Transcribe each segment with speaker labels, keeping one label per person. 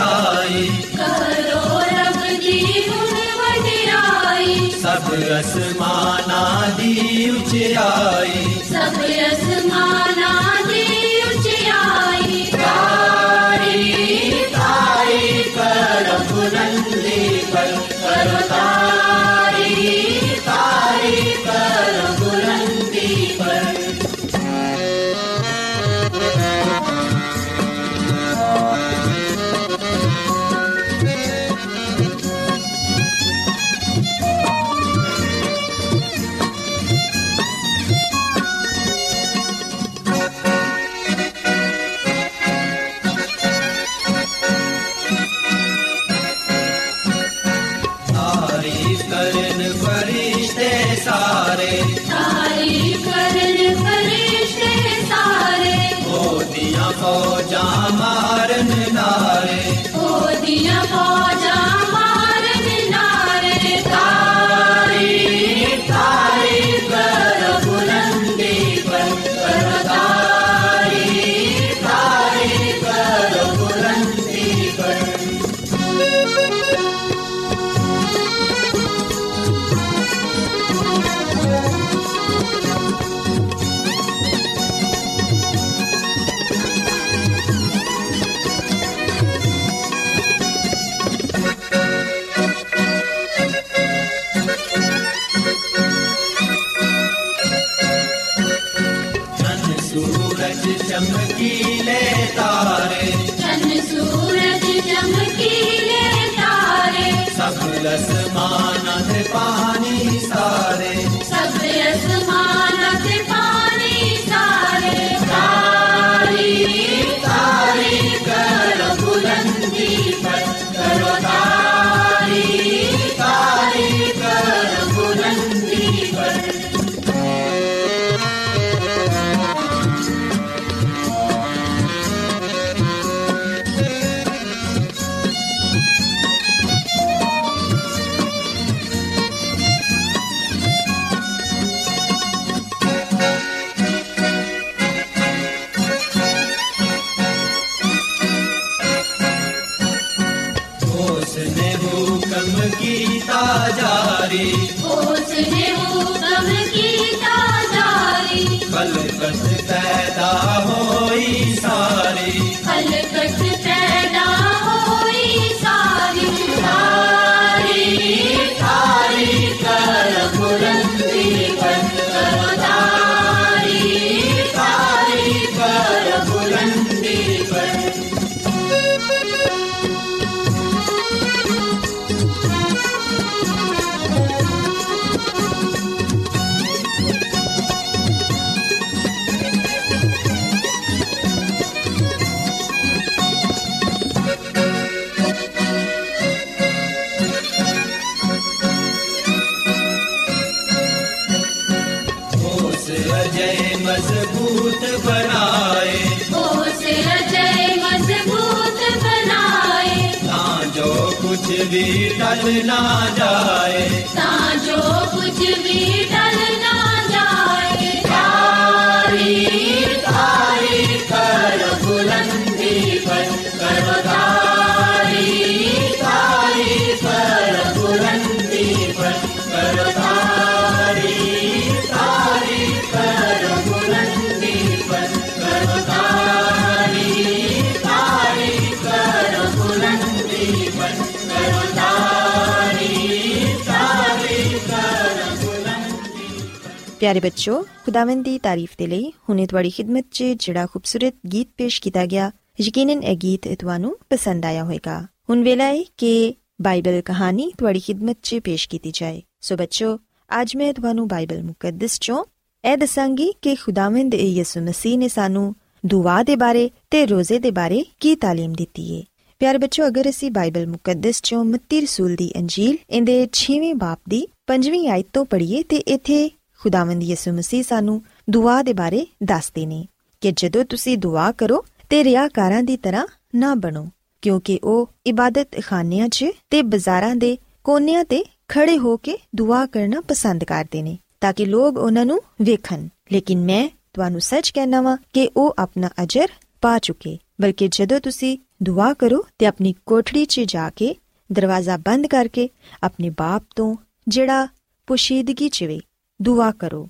Speaker 1: आई करो रब दी गुण वडियाई सब असमाना दी उचाई दीचरा
Speaker 2: ਪਿਆਰੇ ਬੱਚੋ ਖੁਦਾਵੰਦ ਦੀ ਤਾਰੀਫ ਦੇ ਲਈ ਹੁਣੇ ਤੁਹਾਡੀ ਖਿਦਮਤ 'ਚ ਜਿਹੜਾ ਖੂਬਸੂਰਤ ਗੀਤ ਪੇਸ਼ ਕੀਤਾ ਗਿਆ ਯਕੀਨਨ ਇਹ ਗੀਤ ਤੁਹਾਨੂੰ ਪਸੰਦ ਆਇਆ ਹੋਵੇਗਾ ਹੁਣ ਵੇਲਾ ਹੈ ਕਿ ਬਾਈਬਲ ਕਹਾਣੀ ਤੁਹਾਡੀ ਖਿਦਮਤ 'ਚ ਪੇਸ਼ ਕੀਤੀ ਜਾਏ ਸੋ ਬੱਚੋ ਅੱਜ ਮੈਂ ਤੁਹਾਨੂੰ ਬਾਈਬਲ ਮੁਕੱਦਸ 'ਚੋਂ ਇਹ ਦੱਸਾਂਗੀ ਕਿ ਖੁਦਾਵੰਦ ਯਿਸੂ ਮਸੀਹ ਨੇ ਸਾਨੂੰ ਦੁਆ ਦੇ ਬਾਰੇ ਤੇ ਰੋਜ਼ੇ ਦੇ ਬਾਰੇ ਕੀ ਤਾਲੀਮ ਦਿੱਤੀ ਹੈ ਪਿਆਰੇ ਬੱਚੋ ਅਗਰ ਅਸੀਂ ਬਾਈਬਲ ਮੁਕੱਦਸ ਚੋਂ ਮੱਤੀ ਰਸੂਲ ਦੀ ਅੰਜੀਲ ਇਹਦੇ 6ਵੇਂ ਬਾਪ ਦੀ 5ਵੀਂ ਆਇਤ ਤੋਂ ਪੜ੍ਹੀਏ ਤੇ ਇੱਥੇ ਖੁਦਾਵੰਦ ਯਿਸੂ ਮਸੀਹ ਸਾਨੂੰ ਦੁਆ ਦੇ ਬਾਰੇ ਦੱਸਦੇ ਨੇ ਕਿ ਜਦੋਂ ਤੁਸੀਂ ਦੁਆ ਕਰੋ ਤੇ ਰਿਆਕਾਰਾਂ ਦੀ ਤਰ੍ਹਾਂ ਨਾ ਬਣੋ, ਕਿਉਂਕਿ ਉਹ ਇਬਾਦਤ ਖਾਨਿਆਂ 'ਚ ਤੇ ਬਾਜ਼ਾਰਾਂ ਦੇ ਕੋਨਿਆਂ ਤੇ ਖੜੇ ਹੋ ਕੇ ਦੁਆ ਕਰਨਾ ਪਸੰਦ ਕਰਦੇ ਨੇ, ਤਾਂ ਕਿ ਲੋਕ ਉਹਨਾਂ ਨੂੰ ਵੇਖਣ। ਲੇਕਿਨ ਮੈਂ ਤੁਹਾਨੂੰ ਸੱਚ ਕਹਿਣਾ ਵਾਂ ਕਿ ਉਹ ਆਪਣਾ ਅਜਰ ਪਾ ਚੁੱਕੇ, ਬਲਕਿ ਜਦੋਂ ਤੁਸੀਂ ਦੁਆ ਕਰੋ ਤੇ ਆਪਣੀ ਕੋਠੜੀ 'ਚ ਜਾ ਕੇ ਦਰਵਾਜ਼ਾ ਬੰਦ ਕਰਕੇ ਆਪਣੇ ਬਾਪ ਤੋਂ ਜਿਹੜਾ ਪੁਸ਼ੀਦਗੀ 'ਚ ਵੇ ਦੁਆ ਕਰੋ।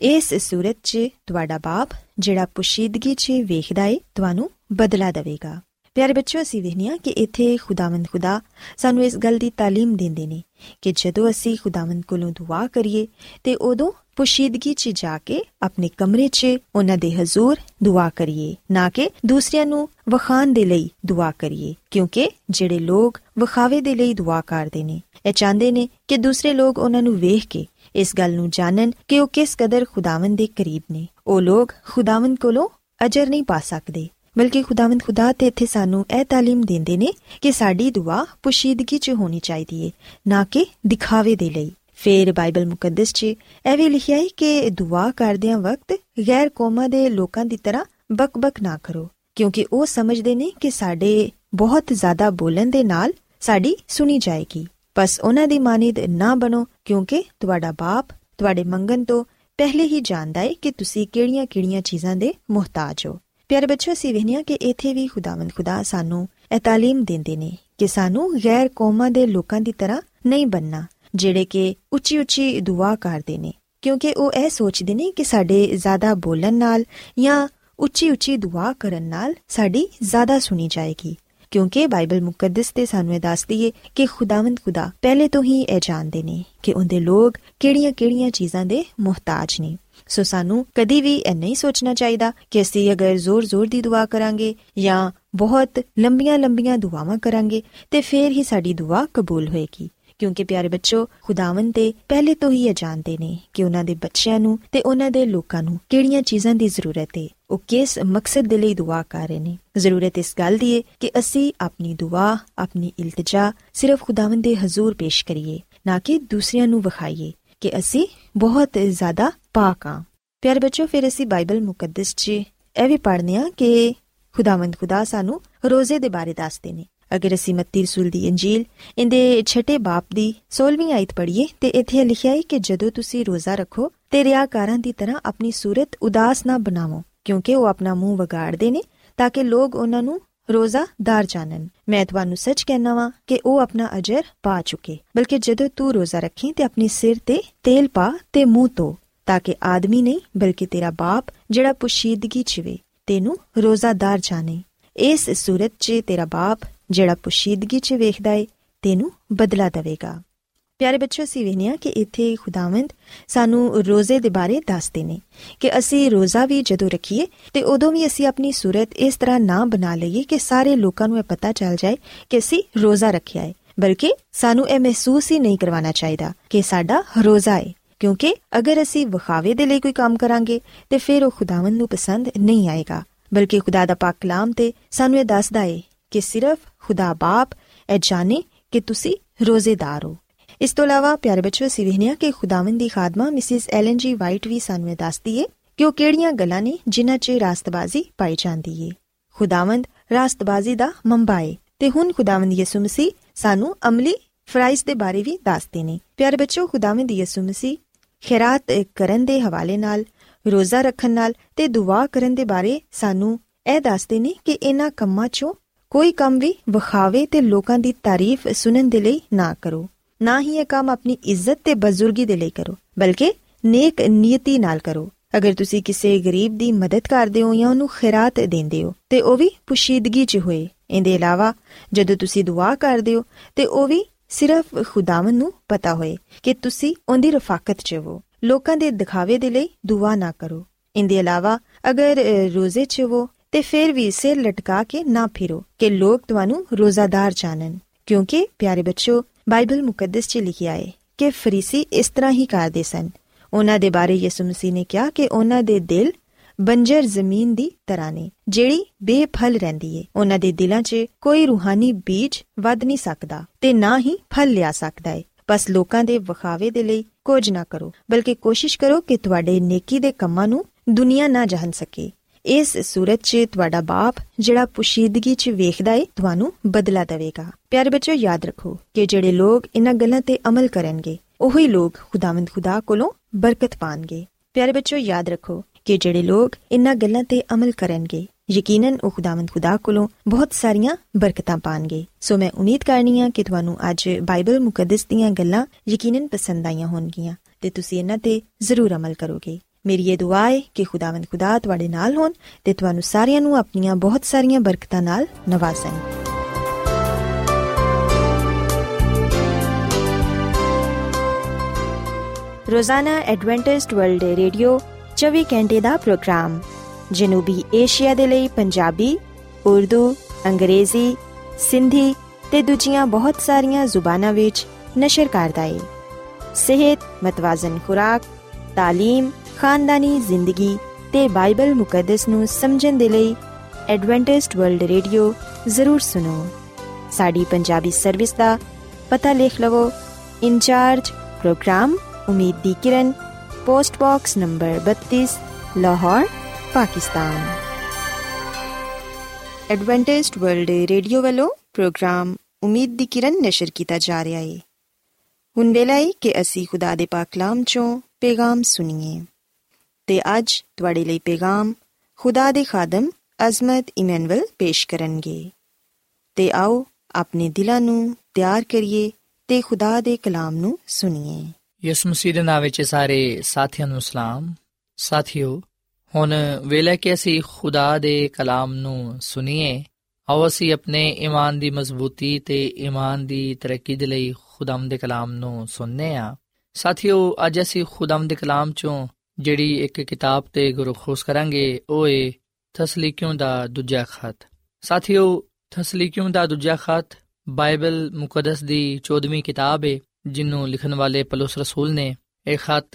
Speaker 2: ਇਸ ਸੂਰਤ 'ਚ ਤੁਹਾਡਾ ਬਾਪ, ਜਿਹੜਾ ਪੁਸ਼ੀਦਗੀ 'ਚ ਵੇਖਦਾ ਏ, ਤੁਹਾਨੂੰ ਬਦਲਾ ਦੇਵੇਗਾ। ਪਿਆਰੇ ਬੱਚਿਓ, ਅਸੀਂ ਵੇਖਨੀਆ ਕਿ ਇੱਥੇ ਖੁਦਾਵੰਦ ਖੁਦਾ ਸਾਨੂੰ ਇਸ ਗੱਲ ਦੀ ਤਾਲੀਮ ਦਿੰਦੇ ਨੇ ਕਿ ਜਦੋਂ ਅਸੀਂ ਖੁਦਾਵੰਦ ਕੋਲੋਂ ਦੁਆ ਕਰੀਏ ਤੇ ਉਦੋਂ ਪੁਸ਼ੀਦਗੀ 'ਚ ਜਾ ਕੇ ਆਪਣੇ ਕਮਰੇ 'ਚ ਉਹਨਾਂ ਦੇ ਹਜ਼ੂਰ ਦੁਆ ਕਰੀਏ, ਨਾ ਕਿ ਦੂਸਰਿਆਂ ਨੂੰ ਵਖਾਣ ਦੇ ਲਈ ਦੁਆ ਕਰੀਏ, ਕਿਉਂਕਿ ਜਿਹੜੇ ਲੋਕ ਵਿਖਾਵੇ ਦੇ ਲਈ ਦੁਆ ਕਰਦੇ ਨੇ, ਇਹ ਚਾਹੁੰਦੇ ਨੇ ਕਿ ਦੂਸਰੇ ਲੋਕ ਉਹਨਾਂ ਨੂੰ ਵੇਖ ਕੇ ਇਸ ਗੱਲ ਨੂੰ ਜਾਣਨ ਕਿ ਉਹ ਕਿਸ ਕਦਰ ਖੁਦਾਵੰਦ ਦੇ ਕਰੀਬ ਨੇ। ਉਹ ਲੋਕ ਖੁਦਾਵੰਦ ਕੋਲੋਂ ਅਜਰ ਨਹੀਂ ਪਾ ਸਕਦੇ, ਬਲਕਿ ਖੁਦਾਵੰਦ ਖੁਦਾ ਤੇ ਇੱਥੇ ਸਾਨੂੰ ਇਹ ਤਾਲੀਮ ਦਿੰਦੇ ਨੇ ਕਿ ਸਾਡੀ ਦੁਆ ਪੁਸ਼ੀਦਗੀ 'ਚ ਹੋਣੀ ਚਾਹੀਦੀ ਏ, ਨਾ ਕਿ ਦਿਖਾਵੇ ਦੇ ਲਈ। ਫੇਰ ਬਾਈਬਲ ਮੁਕੱਦਸ 'ਚ ਇਹ ਵੀ ਲਿਖਿਆ ਹੈ ਕਿ ਦੁਆ ਕਰਦਿਆਂ ਵਕਤ ਗੈਰ ਕੌਮਾਂ ਦੇ ਲੋਕਾਂ ਦੀ ਤਰ੍ਹਾਂ ਬਕਬਕ ਨਾ ਕਰੋ, ਕਿਉਂਕਿ ਉਹ ਸਮਝਦੇ ਨੇ ਕਿ ਸਾਡੇ ਬਹੁਤ ਜ਼ਿਆਦਾ ਬੋਲਣ ਦੇ ਨਾਲ ਸਾਡੀ ਸੁਣੀ ਜਾਏਗੀ। ਬਸ ਉਹਨਾਂ ਦੀ ਮਾਨਿਦ ਨਾ ਬਣੋ, ਕਿਉਂਕਿ ਤੁਹਾਡਾ ਬਾਪ ਤੁਹਾਡੇ ਮੰਗਣ ਤੋਂ ਪਹਿਲੇ ਹੀ ਜਾਣਦਾ ਹੈ ਕਿ ਤੁਸੀਂ ਕਿਹੜੀਆਂ-ਕਿਹੜੀਆਂ ਚੀਜ਼ਾਂ ਦੇ ਮੁਹਤਾਜ ਹੋ। ਪਿਆਰੇ ਬੱਚਿਓ, ਅਸੀਂ ਵੇਖਿਆ ਕਿ ਇੱਥੇ ਵੀ ਖੁਦਾਵੰਦ ਖੁਦਾ ਸਾਨੂੰ ਇਹ ਤਾਲੀਮ ਦਿੰਦੇ ਨੇ ਕਿ ਸਾਨੂੰ ਗੈਰ ਕੌਮਾਂ ਦੇ ਲੋਕਾਂ ਦੀ ਤਰ੍ਹਾਂ ਨਹੀਂ ਬੰਨਣਾ ਜਿਹੜੇ ਕਿ ਉੱਚੀ-ਉੱਚੀ ਦੁਆ ਕਰਦੇ ਨੇ, ਕਿਉਂਕਿ ਉਹ ਇਹ ਸੋਚਦੇ ਨੇ ਕਿ ਸਾਡੇ ਜ਼ਿਆਦਾ ਬੋਲਣ ਨਾਲ ਜਾਂ ਉੱਚੀ-ਉੱਚੀ ਦੁਆ ਕਰਨ ਨਾਲ ਸਾਡੀ ਜ਼ਿਆਦਾ ਸੁਣੀ ਜਾਏਗੀ। ਕਿਉਂਕਿ ਬਾਈਬਲ ਮੁਕੱਦਸ ਤੇ ਸਾਨੂੰ ਇਹ ਦੱਸਦੀ ਏ ਕਿ ਖੁਦਾਵੰਦ ਖੁਦਾ ਪਹਿਲੇ ਤੋਂ ਹੀ ਇਹ ਜਾਣਦੇ ਨੇ ਕਿ ਉਹਦੇ ਲੋਕ ਕਿਹੜੀਆਂ-ਕਿਹੜੀਆਂ ਚੀਜ਼ਾਂ ਦੇ ਮੁਹਤਾਜ ਨੇ। ਸੋ ਸਾਨੂੰ ਕਦੀ ਵੀ ਇਹ ਨਹੀਂ ਸੋਚਣਾ ਚਾਹੀਦਾ ਕਿ ਅਸੀਂ ਅਗਰ ਜ਼ੋਰ-ਜ਼ੋਰ ਦੀ ਦੁਆ ਕਰਾਂਗੇ ਜਾਂ ਬਹੁਤ ਲੰਬੀਆਂ-ਲੰਬੀਆਂ ਦੁਆਵਾਂ ਕਰਾਂਗੇ ਤੇ ਫੇਰ ਹੀ ਸਾਡੀ ਦੁਆ ਕਬੂਲ ਹੋਏਗੀ। ਕਿਉਂਕਿ ਪਿਆਰੇ ਬੱਚੋ, ਖੁਦਾਵੰਦ ਤੇ ਪਹਿਲੇ ਤੋਂ ਹੀ ਇਹ ਜਾਣਦੇ ਨੇ ਕਿ ਉਹਨਾਂ ਦੇ ਬੱਚਿਆਂ ਨੂੰ ਤੇ ਉਹਨਾਂ ਦੇ ਲੋਕਾਂ ਨੂੰ ਕਿਹੜੀਆਂ ਚੀਜ਼ਾਂ ਦੀ ਜ਼ਰੂਰਤ ਹੈ ਉਹ ਕਿਸ ਮਕਸਦ ਦੇ ਲਈ ਦੁਆ ਕਰ ਰਹੇ ਨੇ? ਜ਼ਰੂਰਤ ਇਸ ਗੱਲ ਦੀ ਹੈ ਕਿ ਅਸੀਂ ਆਪਣੀ ਦੁਆ, ਆਪਣੀ ਇਲਤਜਾ ਸਿਰਫ ਖੁਦਾਵੰਦ ਦੇ ਹਜ਼ੂਰ ਪੇਸ਼ ਕਰੀਏ, ਨਾ ਕਿ ਦੂਸਰਿਆਂ ਨੂੰ ਵਿਖਾਈਏ ਕਿ ਅਸੀਂ ਬਹੁਤ ਜ਼ਿਆਦਾ ਪਾਕ ਹਾਂ। ਪਿਆਰੇ ਬੱਚੋ ਫਿਰ ਅਸੀਂ ਬਾਈਬਲ ਮੁਕੱਦਸ 'ਚ ਇਹ ਵੀ ਪੜ੍ਹਨੇ ਆ ਕਿ ਖੁਦਾਵੰਦ ਖੁਦਾ ਸਾਨੂੰ ਰੋਜ਼ੇ ਦੇ ਬਾਰੇ ਦੱਸਦੇ ਨੇ। ਅਗਰ ਅਸੀਂ ਮੱਤੀ ਰਸੂਲ ਦੀ ਅੰਜੀਲ ਇਹਦੇ ਛਠੇ ਬਾਪ ਦੀ 16ਵੀਂ ਆਇਤ ਪੜ੍ਹੀਏ, ਤੇ ਇੱਥੇ ਲਿਖਿਆ ਹੈ ਕਿ ਜਦੋਂ ਤੁਸੀਂ ਰੋਜ਼ਾ ਰੱਖੋ, ਤੇ ਰਿਆਕਾਰਾਂ ਦੀ ਤਰ੍ਹਾਂ ਆਪਣੀ ਸੂਰਤ ਉਦਾਸ ਨਾ ਬਣਾਵੋ। ਕਿਉਂਕਿ ਉਹ ਆਪਣਾ ਮੂੰਹ ਵਿਗਾੜਦੇ ਨੇ ਤਾਂ ਕਿ ਲੋਕ ਉਹਨਾਂ ਨੂੰ ਰੋਜ਼ਾਦਾਰ ਜਾਣਨ। ਮੈਂ ਤੁਹਾਨੂੰ ਸੱਚ ਕਹਿਣਾ ਵਾਂ ਕਿ ਉਹ ਆਪਣਾ ਅਜਰ ਪਾ ਚੁੱਕੇ, ਬਲਕਿ ਜਦੋਂ ਤੂੰ ਰੋਜ਼ਾ ਰੱਖੀ ਤੇ ਆਪਣੀ ਸਿਰ ਤੇ ਤੇਲ ਪਾ ਤੇ ਮੂੰਹ ਤੋਂ ਤਾਂ ਕਿ ਆਦਮੀ ਨਹੀਂ, ਬਲਕਿ ਤੇਰਾ ਬਾਪ ਜਿਹੜਾ ਪੁਸ਼ੀਦਗੀ ਚ ਵੇ ਤੈਨੂੰ ਰੋਜ਼ਾਦਾਰ ਜਾਣੇ। ਇਸ ਸੂਰਤ 'ਚ ਤੇਰਾ ਬਾਪ ਜਿਹੜਾ ਪੁਸ਼ੀਦਗੀ 'ਚ ਵੇਖਦਾ ਏ, ਤੈਨੂੰ ਬਦਲਾ ਦੇਵੇਗਾ। ਪਿਆਰੇ ਬੱਚਿਓ, ਅਸੀਂ ਵੇਖਿਆ ਕਿ ਇੱਥੇ ਖੁਦਾਵੰਦ ਸਾਨੂੰ ਰੋਜ਼ੇ ਦੇ ਬਾਰੇ ਦੱਸਦੇ ਨੇ ਕਿ ਅਸੀਂ ਰੋਜ਼ਾ ਵੀ ਜਦੋਂ ਰੱਖੀਏ ਤੇ ਉਦੋਂ ਵੀ ਅਸੀਂ ਆਪਣੀ ਸੂਰਤ ਇਸ ਤਰ੍ਹਾਂ ਨਾ ਬਣਾ ਲਈਏ ਕਿ ਸਾਰੇ ਲੋਕਾਂ ਨੂੰ ਇਹ ਪਤਾ ਚੱਲ ਜਾਏ ਕਿ ਅਸੀਂ ਰੋਜ਼ਾ ਰੱਖਿਆ ਹੈ। ਬਲਕਿ ਸਾਨੂੰ ਇਹ ਮਹਿਸੂਸ ਹੀ ਨਹੀਂ ਕਰਵਾਉਣਾ ਚਾਹੀਦਾ ਕਿ ਸਾਡਾ ਰੋਜ਼ਾ ਹੈ। ਕਿਉਂਕਿ ਅਗਰ ਅਸੀਂ ਵਿਖਾਵੇ ਦੇ ਲਈ ਕੋਈ ਕੰਮ ਕਰਾਂਗੇ ਤੇ ਫਿਰ ਉਹ ਖੁਦਾਵੰਦ ਨੂੰ ਪਸੰਦ ਨਹੀਂ ਆਏਗਾ। ਬਲਕਿ ਖੁਦਾ ਦਾ ਪਾਕ ਕਲਾਮ ਤੇ ਸਾਨੂੰ ਇਹ ਦੱਸਦਾ ਏ ਕਿ ਸਿਰਫ ਖੁਦਾ ਬਾਪ ਇਹ ਜਾਣੇ ਕਿ ਤੁਸੀਂ ਰੋਜ਼ੇਦਾਰ ਹੋ। ਇਸ ਤੋਂ ਇਲਾਵਾ, ਪਿਆਰੇ ਬੱਚਿਓ, ਅਸੀਂ ਵੇਖਿਆ ਕਿ ਖੁਦਾਵੰਦ ਦੀ ਖਾਦਮਾ ਮਿਸਿਸ ਐਲਨ ਜੀ ਵਾਈਟ ਵੀ ਸਾਨੂੰ ਇਹ ਦੱਸਦੀ ਏ ਕਿ ਉਹ ਕਿਹੜੀਆਂ ਗੱਲਾਂ ਨੇ ਜਿਨ੍ਹਾਂ 'ਚ ਰਾਸਤਬਾਜ਼ੀ ਪਾਈ ਜਾਂਦੀ ਏ। ਖੁਦਾਵੰਦ ਰਾਸਤਬਾਜ਼ੀ ਦਾ ਮੰਬਾ ਏ ਤੇ ਹੁਣ ਖੁਦਾਵੰਦ ਯਿਸੂ ਮਸੀਹ ਸਾਨੂੰ ਅਮਲੀ ਫਰਾਈਜ਼ ਦੇ ਬਾਰੇ ਵੀ ਦੱਸਦੇ ਨੇ। ਪਿਆਰੇ ਬੱਚੋ ਖੁਦਾਵੰਦ ਯਿਸੂ ਮਸੀਹ ਖਿਰਾਤ ਕਰਨ ਦੇ ਹਵਾਲੇ ਨਾਲ, ਰੋਜ਼ਾ ਰੱਖਣ ਨਾਲ ਤੇ ਦੁਆ ਕਰਨ ਦੇ ਬਾਰੇ ਸਾਨੂੰ ਇਹ ਦੱਸਦੇ ਨੇ ਕਿ ਇਹਨਾਂ ਕੰਮਾਂ 'ਚੋਂ ਕੋਈ ਕੰਮ ਵੀ ਵਿਖਾਵੇ ਤੇ ਲੋਕਾਂ ਦੀ ਤਾਰੀਫ ਸੁਣਨ ਦੇ ਲਈ ਨਾ ਕਰੋ। ਨਾ ਹੀ ਇਹ ਕੰਮ ਆਪਣੀ ਇੱਜ਼ਤ ਤੇ ਬਜ਼ੁਰਗੀ ਦੇ ਲਈ ਕਰੋ ਬਲਕਿ ਨੇਕ ਨੀਅਤੀ ਨਾਲ ਕਰੋ। ਅਗਰ ਤੁਸੀਂ ਕਿਸੇ ਗਰੀਬ ਦੀ ਮਦਦ ਕਰਦੇ ਹੋ ਜਾਂ ਉਹਨੂੰ ਖਿਰਾਤ ਦਿੰਦੇ ਹੋ ਤੇ ਉਹ ਵੀ ਪੁਸ਼ੀਦਗੀ 'ਚ ਹੋਏ। ਇਹਦੇ ਇਲਾਵਾ ਜਦੋਂ ਤੁਸੀਂ ਦੁਆ ਕਰਦੇ ਹੋ ਤੇ ਉਹ ਵੀ ਸਿਰਫ ਖੁਦਾਵੰ ਨੂੰ ਪਤਾ ਹੋਏ ਕਿ ਤੁਸੀਂ ਉਹਦੀ ਰਫਾਕਤ 'ਚ ਹੋ। ਲੋਕਾਂ ਦੇ ਦਿਖਾਵੇ ਦੇ ਲਈ ਦੁਆ ਨਾ ਕਰੋ। ਇਹਦੇ ਇਲਾਵਾ ਅਗਰ ਅ, ਰੋਜ਼ੇ 'ਚ ਹੋ ਤੇ ਫਿਰ ਵੀ ਸਿਰ ਲਟਕਾ ਕੇ ਨਾ ਫਿਰੋ ਕਿ ਲੋਕ ਤੁਹਾਨੂੰ ਰੋਜ਼ਾਦਾਰ ਜਾਣਨ। ਕਿਉਂਕਿ ਪਿਆਰੇ ਬੱਚੋ ਬਾਈਬਲ ਮੁਕੱਦਸ 'ਚ ਲਿਖਿਆ ਹੈ ਕਿ ਫਰੀਸੀ ਇਸ ਤਰ੍ਹਾਂ ਹੀ ਕਰਦੇ ਸਨ। ਉਹਨਾਂ ਦੇ ਬਾਰੇ ਯਿਸੂ ਮਸੀਹ ਨੇ ਕਿਹਾ ਕਿ ਉਹਨਾਂ ਦੇ ਦਿਲ ਬੰਜਰ ਜ਼ਮੀਨ ਦੀ ਤਰ੍ਹਾਂ ਨੇ, ਜਿਹੜੀ ਬੇਫਲ ਰਹਿੰਦੀ ਏ। ਉਹਨਾਂ ਦੇ ਦਿਲਾਂ 'ਚ ਕੋਈ ਰੂਹਾਨੀ ਬੀਜ ਵੱਧ ਨਹੀਂ ਸਕਦਾ ਤੇ ਨਾ ਹੀ ਫਲ ਲਿਆ ਸਕਦਾ ਏ। ਬਸ ਲੋਕਾਂ ਦੇ ਵਿਖਾਵੇ ਦੇ ਲਈ ਕੁਝ ਨਾ ਕਰੋ, ਬਲਕਿ ਕੋਸ਼ਿਸ਼ ਕਰੋ ਕਿ ਤੁਹਾਡੇ ਨੇਕੀ ਦੇ ਕੰਮਾਂ ਨੂੰ ਦੁਨੀਆ ਨਾ ਜਾਣ ਸਕੇ। ਇਸ ਸੂਰਤ 'ਚ ਤੁਹਾਡਾ ਬਾਪ ਜਿਹੜਾ ਪੁਸ਼ੀਦਗੀ 'ਚ ਵੇਖਦਾ ਏ, ਤੁਹਾਨੂੰ ਬਦਲਾ ਦੇਵੇਗਾ। ਪਿਆਰੇ ਬੱਚੋ ਯਾਦ ਰੱਖੋ ਕਿ ਜਿਹੜੇ ਲੋਕ ਇਹਨਾਂ ਗੱਲਾਂ ਤੇ ਅਮਲ ਕਰਨਗੇ, ਉਹੀ ਲੋਕ ਖੁਦਾਵੰਦ ਖੁਦਾ ਕੋਲੋਂ ਬਰਕਤ ਪਾਣਗੇ। ਪਿਆਰੇ ਬੱਚੋ ਯਾਦ ਰੱਖੋ ਕਿ ਜਿਹੜੇ ਲੋਕ ਇਹਨਾਂ ਗੱਲਾਂ ਤੇ ਅਮਲ ਕਰਨਗੇ, ਯਕੀਨਨ ਉਹ ਖੁਦਾਵੰਦ ਖੁਦਾ ਕੋਲੋਂ ਬਹੁਤ ਸਾਰੀਆਂ ਬਰਕਤਾਂ ਪਾਣਗੇ। ਸੋ ਮੈਂ ਉਮੀਦ ਕਰਨੀ ਆ ਕਿ ਤੁਹਾਨੂੰ ਅੱਜ ਬਾਈਬਲ ਮੁਕੱਦਸ ਦੀਆਂ ਗੱਲਾਂ ਯਕੀਨਨ ਪਸੰਦ ਆਈਆਂ ਹੋਣਗੀਆਂ ਤੇ ਤੁਸੀਂ ਇਹਨਾਂ ਤੇ ਜ਼ਰੂਰ ਅਮਲ ਕਰੋਗੇ। ਮੇਰੀ ਇਹ ਦੁਆ ਹੈ ਕਿ ਖੁਦਾਵੰਦ ਖੁਦਾ ਤੁਹਾਡੇ ਨਾਲ ਹੋਣ ਤੇ ਤੁਹਾਨੂੰ ਸਾਰਿਆਂ ਨੂੰ ਆਪਣੀਆਂ ਬਹੁਤ ਸਾਰੀਆਂ ਬਰਕਤਾਂ ਨਾਲ ਨਵਾਜ਼ਣ ਰੋਜ਼ਾਨਾ ਐਡਵੈਂਟਿਸਟ ਵਰਲਡ ਰੇਡੀਓ 24 ਘੰਟੇ ਦਾ ਪ੍ਰੋਗਰਾਮ, ਜਨੂਬੀ ਏਸ਼ੀਆ ਦੇ ਲਈ ਪੰਜਾਬੀ, ਉਰਦੂ, ਅੰਗਰੇਜ਼ੀ, ਸਿੰਧੀ ਤੇ ਦੂਜੀਆਂ ਬਹੁਤ ਸਾਰੀਆਂ ਜ਼ੁਬਾਨਾਂ ਵਿੱਚ ਨਸ਼ਰ ਕਰਦਾ ਹੈ ਸਿਹਤ ਮਤਵਾਜ਼ਨ ਖੁਰਾਕ, ਤਾਲੀਮ ਖਾਨਦਾਨੀ ਜ਼ਿੰਦਗੀ ਤੇ ਬਾਈਬਲ ਮੁਕੱਦਸ ਨੂੰ ਸਮਝਣ ਦੇ ਲਈ ਐਡਵੈਂਟਿਸਟ ਵਰਲਡ ਰੇਡੀਓ ਜ਼ਰੂਰ ਸੁਨੋ ਸਾਡੀ ਪੰਜਾਬੀ ਸਰਵਿਸ ਦਾ ਪਤਾ ਲਿਖ ਲਵੋ in charge programme Umeed di Kiran post box number 32 Lahore Pakistan Adventist World Radio ਵੱਲੋਂ ਪ੍ਰੋਗਰਾਮ ਉਮੀਦ ਦੀ ਕਿਰਨ ਨਿਸ਼ਰ ਕੀਤਾ ਜਾ ਰਿਹਾ ਹੈ ਹੁਣ ਵੇਲਾ ਹੈ ਕਿ ਅਸੀਂ ਖੁਦਾ ਦੇ ਪਾਕ ਕਲਾਮ ਚੋਂ ਪੈਗਾਮ ਸੁਣੀਏ ਤੇ ਅੱਜ ਤੁਹਾਡੇ ਲਈ ਪੈਗਾਮ ਖੁਦਾ ਦੇ ਖਾਦਮ ਅਜ਼ਮਤ ਇਮਨੁਅਲ ਪੇਸ਼ ਕਰਨਗੇ। ਤੇ ਆਓ ਆਪਣੇ ਦਿਲਾਂ ਨੂੰ ਤਿਆਰ ਕਰੀਏ ਤੇ ਖੁਦਾ ਦੇ ਕਲਾਮ ਨੂੰ ਸੁਣੀਏ।
Speaker 3: ਯਿਸੂ ਮਸੀਹ ਦੇ ਨਾਮ ਵਿੱਚ ਸਾਰੇ ਸਾਥੀਆਂ ਨੂੰ ਸਲਾਮ। ਸਾਥਿਓ, ਹੁਣ ਵੇਲੇ ਕਿ ਅਸੀਂ ਖੁਦਾ ਦੇ ਕਲਾਮ ਨੂੰ ਸੁਣੀਏ, ਆਓ ਅਸੀਂ ਆਪਣੇ ਈਮਾਨ ਦੀ ਮਜ਼ਬੂਤੀ ਤੇ ਈਮਾਨ ਦੀ ਤਰੱਕੀ ਦੇ ਲਈ ਖੁਦਾਮ ਦੇ ਕਲਾਮ ਨੂੰ ਸੁਣਨੇ ਆ। ਸਾਥਿਓ, ਅੱਜ ਅਸੀਂ ਖੁਦਾਮ ਦੇ ਕਲਾਮ ਚੋਂ ਜਿਹੜੀ ਇੱਕ ਕਿਤਾਬ ਤੇ ਗੁਰਖੋਸ ਕਰਾਂਗੇ, ਉਹ ਏ ਤਸਲੀਕਿयों ਦਾ ਦੂਜਾ ਖਤ। ਸਾਥਿਓ ਤਸਲੀਕਿयों ਦਾ ਦੂਜਾ ਖਤ ਬਾਈਬਲ ਮੁਕੱਦਸ ਦੀ 14ਵੀਂ ਕਿਤਾਬ ਹੈ ਜਿਹਨੂੰ ਲਿਖਣ ਵਾਲੇ ਪਲੂਸ ਰਸੂਲ ਨੇ। ਇਹ ਖਤ